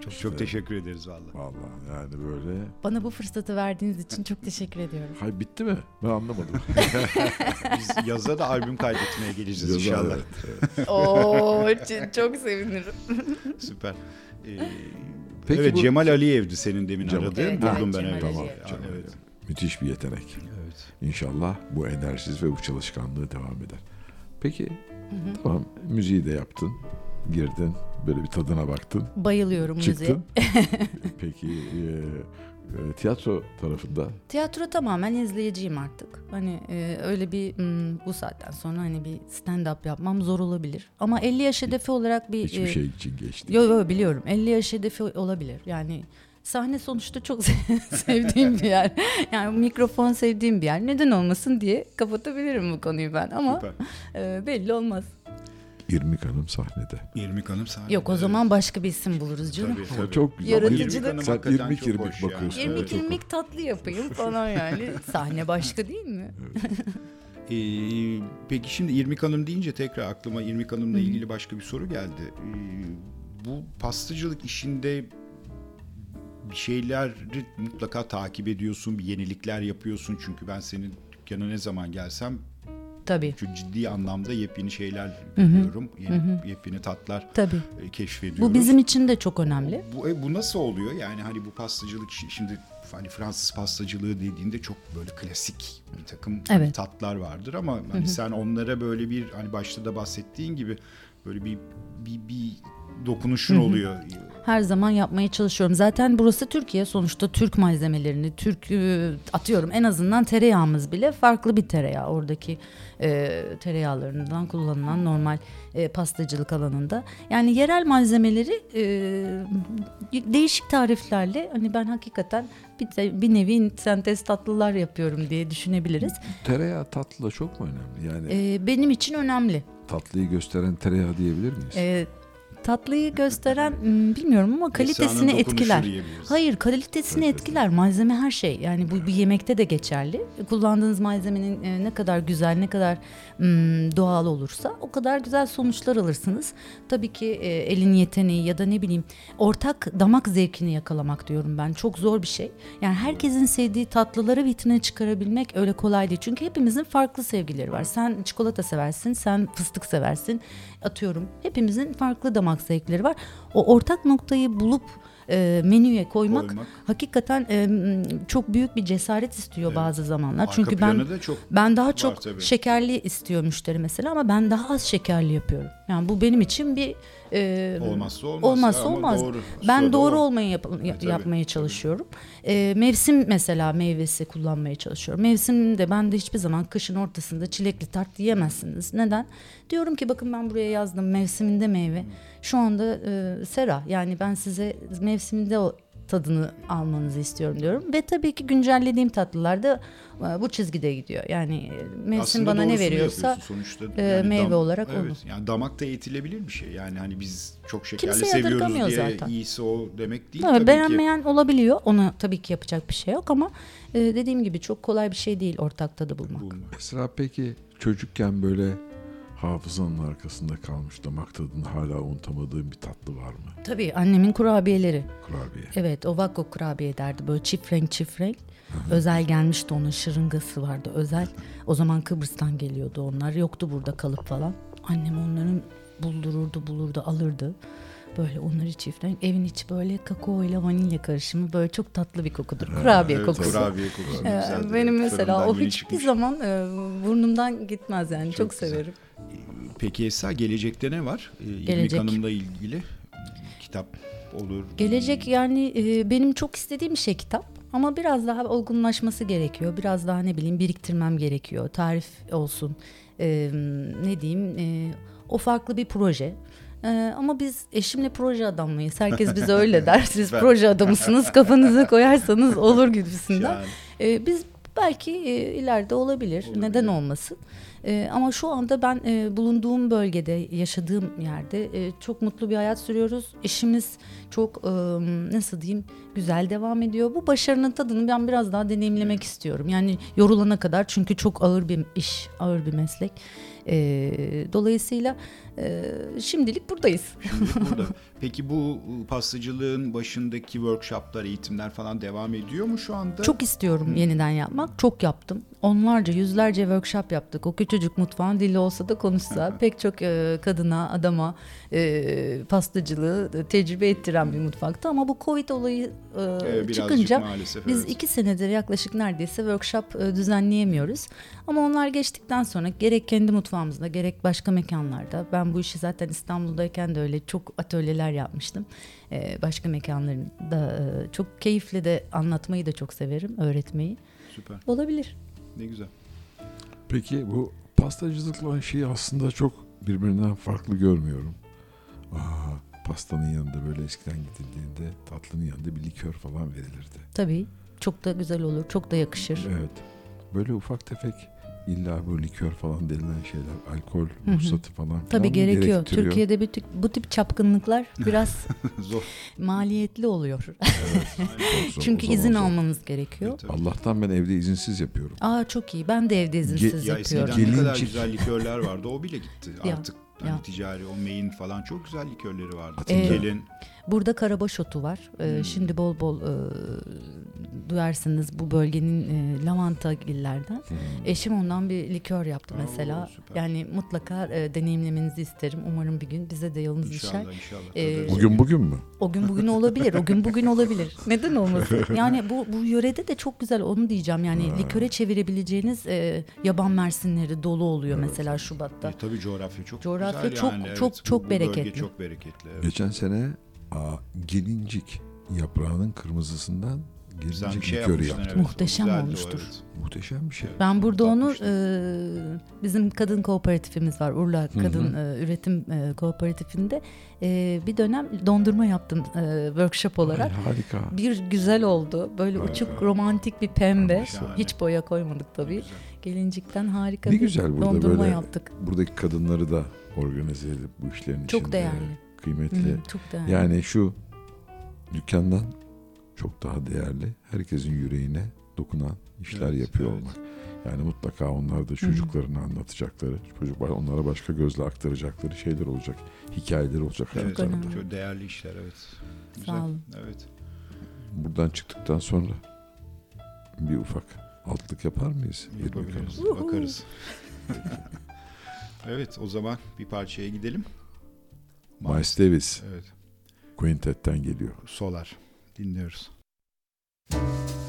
Çok çok teşekkür ederiz vallahi. Vallahi yani böyle. Bana bu fırsatı verdiğiniz için çok teşekkür ediyorum. Hay bitti mi? Ben anlamadım. [LAUGHS] Biz yaza da albüm kaydetmeye geleceğiz Yazar, inşallah. evet. [LAUGHS] Oo, çok sevinirim. [LAUGHS] Süper. Ee, Peki evet bu- Cemal Aliyev'di senin demin Cemal- aradığın. Evet, Buldum evet, ben Cemal evet. Tamam. Cemal evet. Müthiş bir yetenek. Evet. İnşallah bu enerjisi ve bu çalışkanlığı devam eder. Peki tamam müziği de yaptın. Girdin. Böyle bir tadına baktın. Bayılıyorum müziğe. Çıktın. [LAUGHS] Peki e, e, tiyatro tarafında Tiyatro tamamen izleyiciyim artık. Hani e, öyle bir hmm, bu saatten sonra hani bir stand up yapmam zor olabilir. Ama 50 yaş hedefi olarak bir hiçbir e, şey için geçti. Yo yo biliyorum. 50 yaş hedefi olabilir. Yani sahne sonuçta çok [LAUGHS] sevdiğim bir yer. Yani mikrofon sevdiğim bir yer. Neden olmasın diye kapatabilirim bu konuyu ben ama Süper. e, belli olmaz. İrmik Hanım sahnede. İrmik Hanım sahnede. Yok o zaman başka bir isim buluruz canım. Tabii, tabii. çok güzel. Yaratıcılık. Sen irmik irmik hoş yani. bakıyorsun. İrmik Evet, irmik tatlı yapayım falan yani. [LAUGHS] Sahne başka değil mi? Ee, peki şimdi İrmik Hanım deyince tekrar aklıma İrmik Hanım'la ilgili başka bir soru geldi. Ee, bu pastacılık işinde bir şeyleri mutlaka takip ediyorsun, bir yenilikler yapıyorsun. Çünkü ben senin dükkana ne zaman gelsem Tabii. çok ciddi anlamda yepyeni şeyler görüyorum. Yeni, Yepyeni tatlar Tabii. e, keşfediyoruz. Bu bizim için de çok önemli. Bu, e, bu nasıl oluyor? Yani hani bu pastacılık şi- şimdi hani Fransız pastacılığı dediğinde çok böyle klasik bir takım hani Evet. tatlar vardır ama hani sen onlara böyle bir hani başta da bahsettiğin gibi böyle bir bir, bir dokunuşun oluyor. Her zaman yapmaya çalışıyorum. Zaten burası Türkiye. Sonuçta Türk malzemelerini, Türk e, atıyorum en azından tereyağımız bile farklı bir tereyağı. Oradaki e, tereyağlarından kullanılan normal e, pastacılık alanında. Yani yerel malzemeleri e, değişik tariflerle hani ben hakikaten bir, bir nevi sentez tatlılar yapıyorum diye düşünebiliriz. Tereyağı tatlı da çok mu önemli? Yani E, benim için önemli. tatlıyı gösteren tereyağı diyebilir miyiz? E, tatlıyı gösteren m, bilmiyorum ama kalitesini etkiler. Hayır kalitesini etkiler. Malzeme her şey. Yani bu bir yemekte de geçerli. Kullandığınız malzemenin e, ne kadar güzel, ne kadar mm, doğal olursa o kadar güzel sonuçlar alırsınız. Tabii ki e, elin yeteneği ya da ne bileyim ortak damak zevkini yakalamak diyorum ben. Çok zor bir şey. Yani herkesin sevdiği tatlıları vitrine çıkarabilmek öyle kolay değil. Çünkü hepimizin farklı sevgileri var. Sen çikolata seversin, sen fıstık seversin. Atıyorum. Hepimizin farklı damak zevkleri var. O ortak noktayı bulup e, menüye koymak, Koymak. hakikaten e, çok büyük bir cesaret istiyor Evet. bazı zamanlar. Arka Çünkü ben ben daha çok tabii. şekerli istiyor müşteri mesela ama ben daha az şekerli yapıyorum. Yani bu benim için bir e, olmazsa olmaz. olmazsa olmaz. Doğru. Ben doğru o- olmayı yap- ya- tabii, yapmaya tabii. çalışıyorum. E, mevsim mesela meyvesi kullanmaya çalışıyorum. Mevsimde ben de hiçbir zaman kışın ortasında çilekli tart yiyemezsiniz. Neden? Diyorum ki bakın ben buraya yazdım mevsiminde meyve. Şu anda e, sera yani ben size mevsiminde o tadını almanızı istiyorum diyorum. Ve tabii ki güncellediğim tatlılar da e, bu çizgide gidiyor. Yani e, mevsim Aslında bana ne veriyorsa sonuçta e, meyve olarak evet, onu. Yani damakta eğitilebilir bir şey. Yani hani biz çok şekerli Kimse seviyoruz diye zaten. iyisi o demek değil tabii ki. beğenmeyen olabiliyor. Ona tabii ki yapacak bir şey yok ama dediğim gibi çok kolay bir şey değil ortak tadı bulmak. Bulmak. Esra peki çocukken böyle hafızanın arkasında kalmış damak tadını hala unutamadığın bir tatlı var mı? Tabii annemin kurabiyeleri. Kurabiye. Evet o Vakko kurabiye derdi böyle çift renk çift renk. özel gelmişti onun şırıngası vardı özel. O zaman Kıbrıs'tan geliyordu onlar. Yoktu burada kalıp falan. Annem onların buldururdu bulurdu alırdı. Böyle onları çift renk. Evin içi böyle kakao ile vanilya karışımı böyle çok tatlı bir kokudur. Kurabiye Evet, kokusu. Kurabiye kokusu. Ee. Benim mesela fırından o hiçbir çıkmış. zaman e, burnumdan gitmez yani. Çok, güzel. severim. Peki Esra gelecekte ne var? Ee, İlmik Gelecek. Hanım'la ilgili kitap olur. Gelecek yani e, benim çok istediğim şey kitap. Ama biraz daha olgunlaşması gerekiyor. Biraz daha ne bileyim biriktirmem gerekiyor. Tarif olsun. E, ne diyeyim e, o farklı bir proje. E, ama biz eşimle proje adamıyız. Herkes bize öyle [LAUGHS] der. Siz proje adamısınız. Kafanıza koyarsanız olur [LAUGHS] gibisinden. Yani, E, biz belki e, ileride olabilir. Olabilir. Neden olmasın? E, ama şu anda ben e, bulunduğum bölgede, yaşadığım yerde e, çok mutlu bir hayat sürüyoruz. İşimiz çok e, nasıl diyeyim güzel devam ediyor. Bu başarının tadını ben biraz daha deneyimlemek istiyorum. Yani yorulana kadar çünkü çok ağır bir iş, ağır bir meslek. E, dolayısıyla e, şimdilik buradayız. şimdi burada. [LAUGHS] Peki bu pastacılığın başındaki workshoplar, eğitimler falan devam ediyor mu şu anda? Çok istiyorum yeniden yapmak. Çok yaptım. Onlarca, yüzlerce workshop yaptık. O küçücük mutfağın dili olsa da konuşsa pek çok e, kadına, adama e, pastacılığı tecrübe ettiren bir mutfaktı. Ama bu Covid olayı e, Ee, çıkınca maalesef, biz evet. iki senedir yaklaşık neredeyse workshop e, düzenleyemiyoruz. Ama onlar geçtikten sonra gerek kendi mutfağımızda gerek başka mekanlarda ben bu işi zaten İstanbul'dayken de öyle çok atölyeler yapmıştım. E, başka mekanlarında e, çok keyifle de anlatmayı da çok severim, öğretmeyi. Süper. Olabilir. Ne güzel. Peki bu pastacılıkla şeyi aslında çok birbirinden farklı görmüyorum. Aa, pastanın yanında böyle eskiden gidildiğinde tatlının yanında bir likör falan verilirdi. Tabii. Çok da güzel olur, çok da yakışır. Evet. Böyle ufak tefek illa bu likör falan denilen şeyler, alkol ruhsatı falan Tabii gerekiyor. Türkiye'de bu tip, bu tip çapkınlıklar [LAUGHS] biraz [LAUGHS] Zor. maliyetli oluyor. Çok zor, [LAUGHS] Çünkü zaman izin zor. almanız gerekiyor. Evet. Allah'tan ben evde izinsiz yapıyorum. Aa çok iyi. Ben de evde izinsiz Ya eskiden yapıyorum. ne kadar güzel likörler vardı. O bile gitti Ya, artık. Hani ya. ticari o main falan çok güzel likörleri vardı. Ee, Gelin. Burada karabaş otu var. Ee, Hmm. Şimdi bol bol e, duyarsınız bu bölgenin e, lavanta gillerden. Eşim ondan bir likör yaptı Oo, mesela. süper. Yani mutlaka e, deneyimlemenizi isterim. Umarım bir gün bize de yolunuz düşer. İnşallah inşallah. Ee. Bugün bugün mü? O gün bugün olabilir. O gün bugün olabilir. Neden olmasın? [LAUGHS] Yani bu bu yörede de çok güzel onu diyeceğim. Yani liköre çevirebileceğiniz e, yaban mersinleri dolu oluyor mesela Şubat'ta. E, tabii coğrafya çok Coğrafya güzel çok- yani. çok- evet. çok bu, bu bölge bereketli. çok bereketli. Evet. Geçen sene aa, gelincik yaprağının kırmızısından Güzel bir şey likörü yaptım. Evet. Muhteşem Güzeldi o, olmuştur. evet. Muhteşem bir şey. Ben burada onu e, bizim kadın kooperatifimiz var Urla Kadın e, Üretim e, Kooperatifinde e, bir dönem dondurma yaptım e, workshop olarak. Ay, harika. Bir güzel oldu. Böyle uçuk romantik bir pembe. Şahane. Hiç boya koymadık tabii. Güzel. Gelincikten harika Ne bir güzel burada dondurma böyle yaptık. Buradaki kadınları da organize edip bu işlerin Çok içinde değerli. kıymetli. Hı, çok değerli. Yani şu dükkandan çok daha değerli. Herkesin yüreğine dokunan işler Evet, yapıyor evet. olmak. Yani mutlaka onlar da çocuklarına anlatacakları, çocuklar onlara başka gözle aktaracakları şeyler olacak. Hikayeler olacak Evet, önemli. çok değerli işler evet. Güzel. Sağ olun. Evet. Buradan çıktıktan sonra bir ufak altlık yapar mıyız? Yapabiliriz. Bakarız. [LAUGHS] evet o zaman bir parçaya gidelim. Miles Davis Evet. Quintet'ten geliyor. Solar. Dinliyoruz. Thank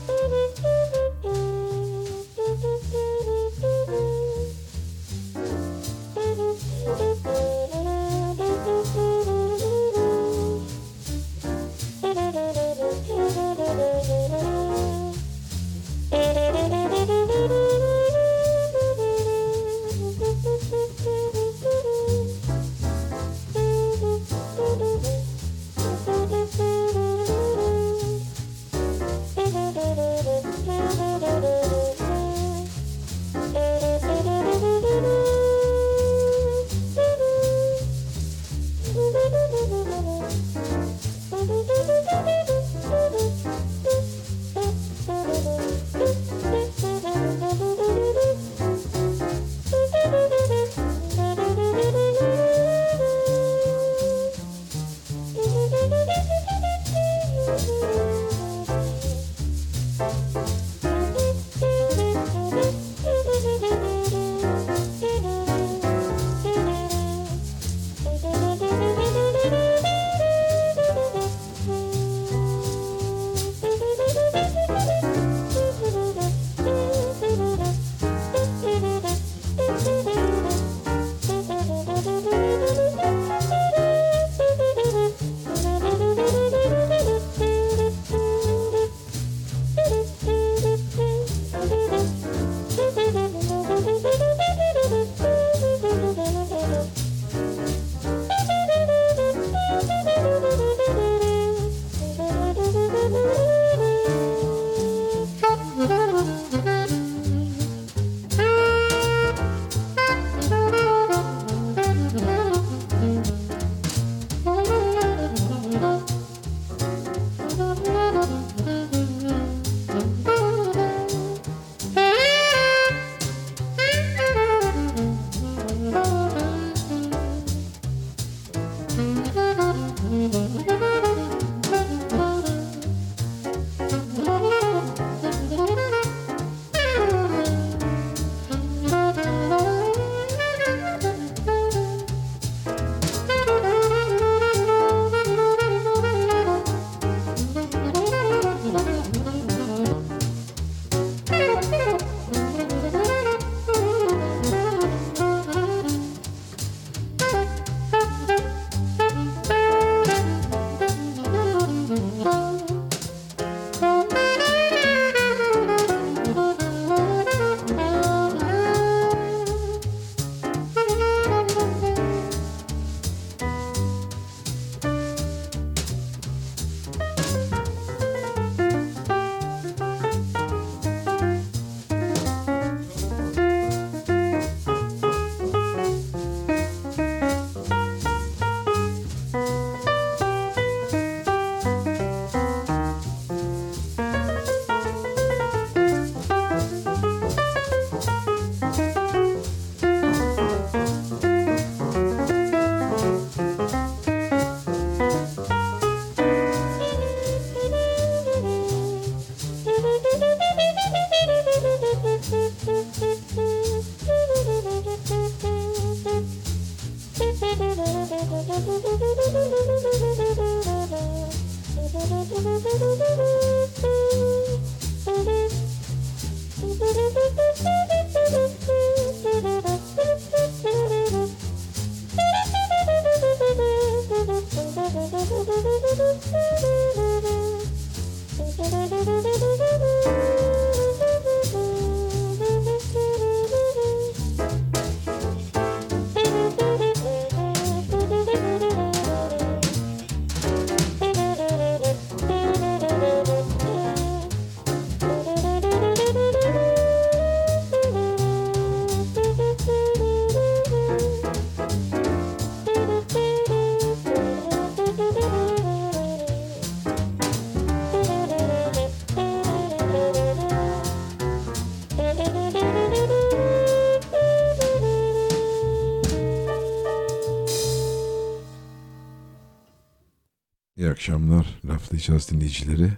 akşamlar laflayacağız dinleyicileri.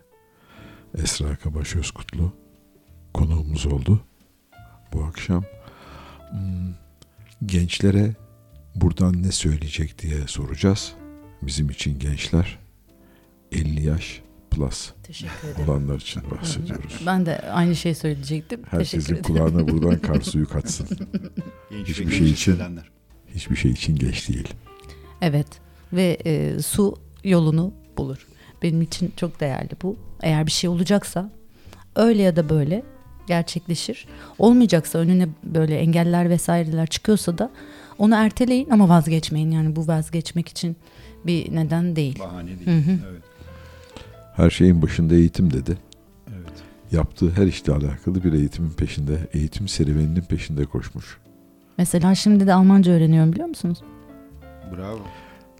Esra Kabaş Özkutlu konuğumuz oldu bu akşam. Hmm, Gençlere buradan ne söyleyecek diye soracağız. Bizim için gençler 50 yaş plus Teşekkür ederim. olanlar için bahsediyoruz. Ben de aynı şeyi söyleyecektim. Teşekkür Herkesin ederim. kulağına buradan kar suyu kaçsın. [LAUGHS] Genç Hiçbir ve şey genç için- hissedenler. Hiçbir şey için geç değil. Evet ve e, su yolunu bulur. Benim için çok değerli bu. Eğer bir şey olacaksa öyle ya da böyle gerçekleşir. Olmayacaksa önüne böyle engeller vesaireler çıkıyorsa da onu erteleyin ama vazgeçmeyin. Yani bu vazgeçmek için bir neden değil. Bahane değil. Hı hı. Evet. Her şeyin başında eğitim dedi. Evet. Yaptığı her işle alakalı bir eğitimin peşinde, eğitim serüveninin peşinde koşmuş. Mesela şimdi de Almanca öğreniyorum biliyor musunuz? Bravo.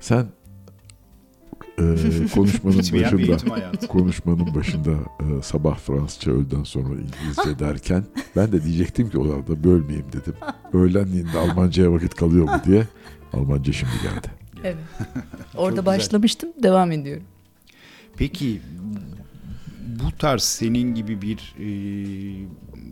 Sen e, konuşmanın [LAUGHS] başında konuşmanın başında e, sabah Fransızca öğleden sonra İngilizce derken ben de diyecektim ki o arada bölmeyeyim dedim. Öğlenliğinde Almanca'ya vakit kalıyor mu diye. Almanca şimdi geldi. Evet. [LAUGHS] Orada başlamıştım, devam ediyorum. Peki bu tarz senin gibi bir e,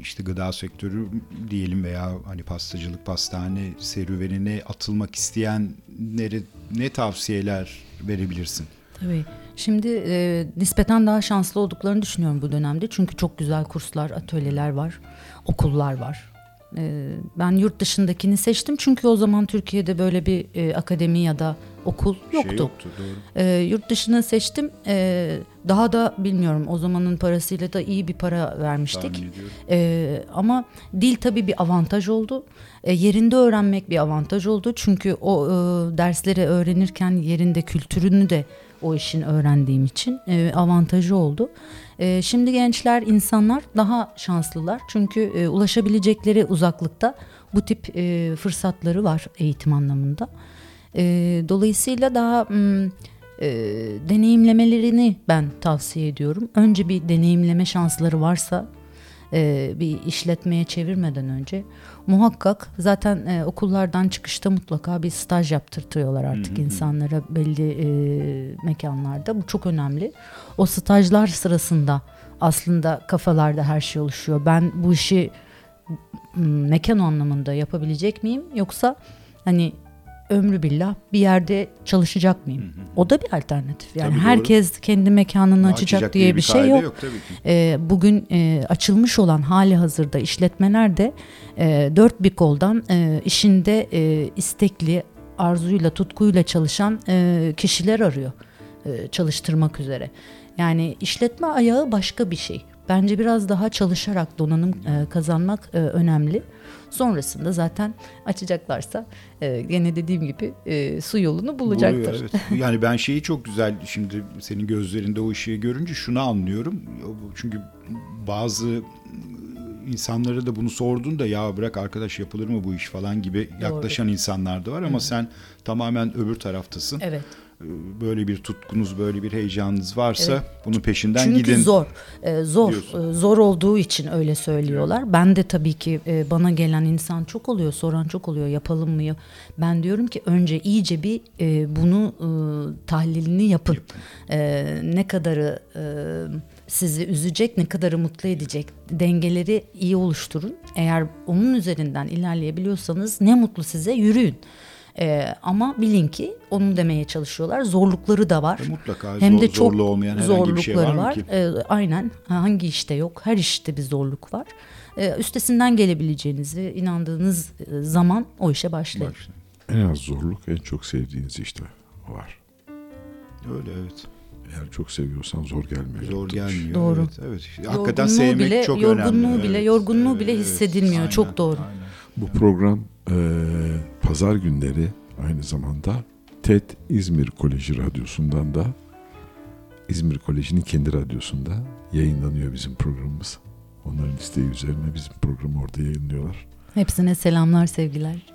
işte gıda sektörü diyelim veya hani pastacılık, pastane serüvenine atılmak isteyenlere ne tavsiyeler verebilirsin? Tabii. Şimdi e, nispeten daha şanslı olduklarını düşünüyorum bu dönemde. Çünkü çok güzel kurslar, atölyeler var, okullar var. E, ben yurt dışındakini seçtim çünkü o zaman Türkiye'de böyle bir e, akademi ya da okul yoktu. Şey yoktu doğru. E, yurt dışını seçtim. E, daha da bilmiyorum o zamanın parasıyla da iyi bir para vermiştik. Ee, ama dil tabii bir avantaj oldu. Ee, yerinde öğrenmek bir avantaj oldu. Çünkü o e, dersleri öğrenirken yerinde kültürünü de o işin öğrendiğim için e, avantajı oldu. E, şimdi gençler, insanlar daha şanslılar. Çünkü e, ulaşabilecekleri uzaklıkta bu tip e, fırsatları var eğitim anlamında. E, dolayısıyla daha... e, deneyimlemelerini ben tavsiye ediyorum. Önce bir deneyimleme şansları varsa e, bir işletmeye çevirmeden önce muhakkak zaten e, okullardan çıkışta mutlaka bir staj yaptırtıyorlar artık insanlara belli e, mekanlarda. Bu çok önemli. O stajlar sırasında aslında kafalarda her şey oluşuyor. Ben bu işi mekan anlamında yapabilecek miyim yoksa hani ömrü billah bir yerde çalışacak mıyım? O da bir alternatif. Yani Tabii doğru. herkes kendi mekanını açacak, diye bir şey kaide yok. tabii ki. E, bugün e, açılmış olan hali hazırda işletmeler de e, dört bir koldan e, işinde e, istekli, arzuyla, tutkuyla çalışan e, kişiler arıyor e, çalıştırmak üzere. Yani işletme ayağı başka bir şey. Bence biraz daha çalışarak donanım e, kazanmak e, önemli. Sonrasında zaten açacaklarsa e, gene dediğim gibi e, su yolunu bulacaktır. Buluyor, evet. Yani ben şeyi çok güzel şimdi senin gözlerinde o ışığı görünce şunu anlıyorum. Çünkü bazı insanlara da bunu sorduğunda ya bırak arkadaş yapılır mı bu iş falan gibi yaklaşan insanlar da var ama sen tamamen öbür taraftasın. Evet. Böyle bir tutkunuz, böyle bir heyecanınız varsa Evet. bunun peşinden Çünkü gidin. zor. Ee, zor. diyorsun. Ee, zor olduğu için öyle söylüyorlar. Ben de tabii ki e, bana gelen insan çok oluyor, soran çok oluyor. Yapalım mı? Ben diyorum ki önce iyice bir e, bunu e, tahlilini yapın. E, ne kadarı e, sizi üzecek, ne kadarı mutlu edecek dengeleri iyi oluşturun. Eğer onun üzerinden ilerleyebiliyorsanız ne mutlu size yürüyün. E, ama bilin ki onu demeye çalışıyorlar. Zorlukları da var. E, mutlaka Hem zor- de çok zorlu olmayan herhangi bir şey var zorlukları mı ki? Ee, aynen. Ha, Hangi işte yok? Her işte bir zorluk var. Ee, üstesinden gelebileceğinizi inandığınız e, zaman o işe başlayın. En az zorluk en çok sevdiğiniz işte var. Öyle evet. Eğer çok seviyorsan zor gelmiyor. Zor gelmiyor. Doğru. Evet, evet. Hakikaten Yorgunluğu sevmek bile- çok yorgunluğu önemli. bile- Evet, yorgunluğu bile hissedilmiyor. Çok doğru. aynen. Bu program e, pazar günleri aynı zamanda TED İzmir Koleji Radyosu'ndan da İzmir Koleji'nin kendi radyosunda yayınlanıyor bizim programımız. Onların isteği üzerine bizim programı orada yayınlıyorlar. Hepsine selamlar, sevgiler.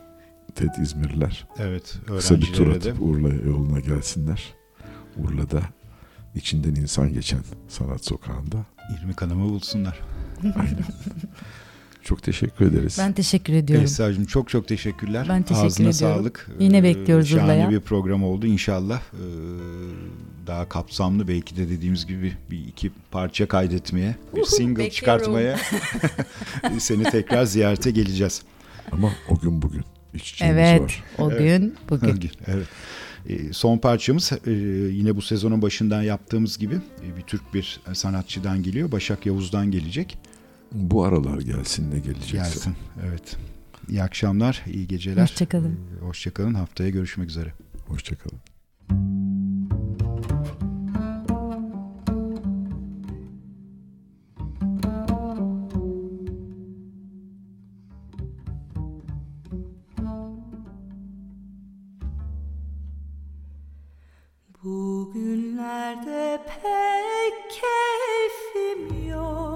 TED İzmirliler Evet, kısa bir tur öğrencilere de. atıp Urla yoluna gelsinler. Urla'da içinden insan geçen sanat sokağında. 20 kanımı bulsunlar. Aynen. Çok teşekkür ederiz. Ben teşekkür ediyorum. Esra'cığım çok çok teşekkürler. Ben teşekkür Ağzına ediyorum. sağlık. Yine Ee, bekliyoruz Şahane Urla'ya. bir program oldu inşallah. Ee, daha kapsamlı belki de dediğimiz gibi bir iki parça kaydetmeye, bir single bekliyorum. çıkartmaya [LAUGHS] seni tekrar ziyarete geleceğiz. Ama o gün bugün Evet, var. o Evet. gün [LAUGHS] bugün. evet. Ee, son parçamız e, yine bu sezonun başından yaptığımız gibi e, bir Türk bir sanatçıdan geliyor. Başak Yavuz'dan gelecek. Bu aralar gelsin ne gelecekse. Gelsin. Evet. İyi akşamlar, iyi geceler. Hoşçakalın. Ee, Hoşçakalın. Haftaya görüşmek üzere. Hoşçakalın. Bugünlerde pek keyfim yok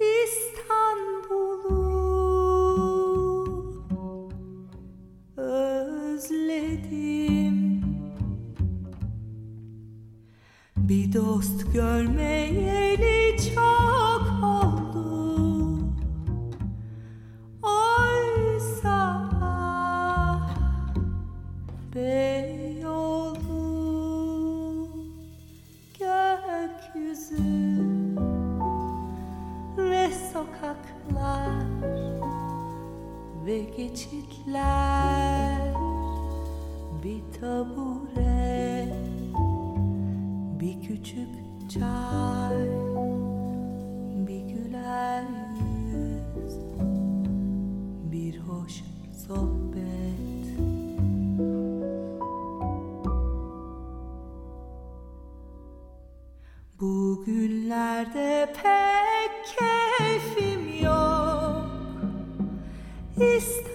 İstanbul'u özledim. Bir dost görmeyeli çok oldu. Oysa Beyoğlu gökyüzü sokaklar ve geçitler. Bir tabure bir küçük çay bir güler yüz bir hoş sohbet. Bugünlerde pek keyfim yok. İstanbul'u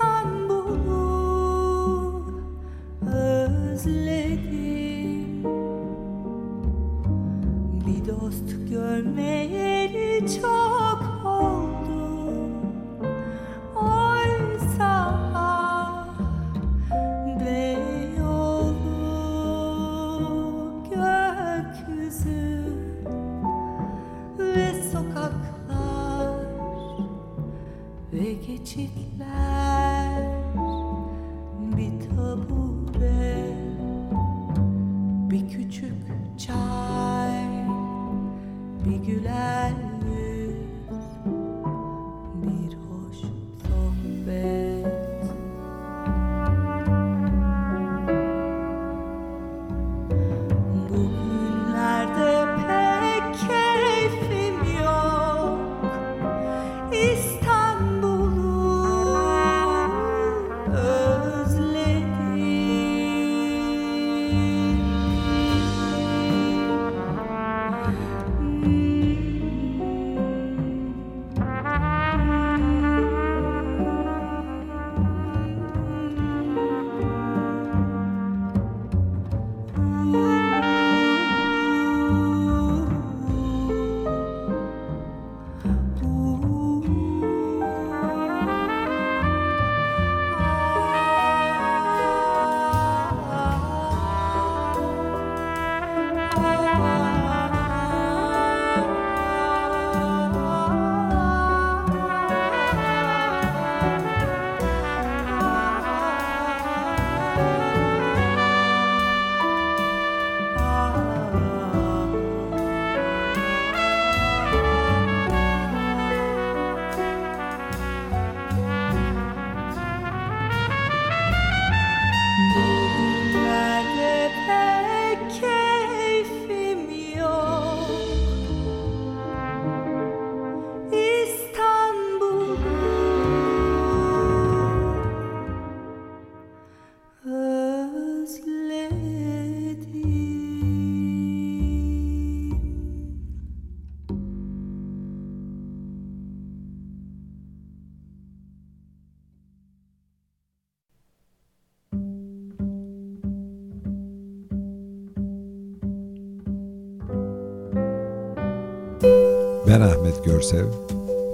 Görsev.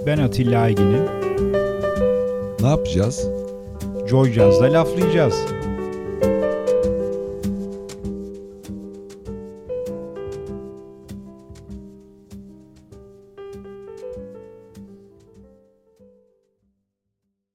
Ben Atilla Aygin'im. Ne yapacağız? Joy Jazz'da laflayacağız.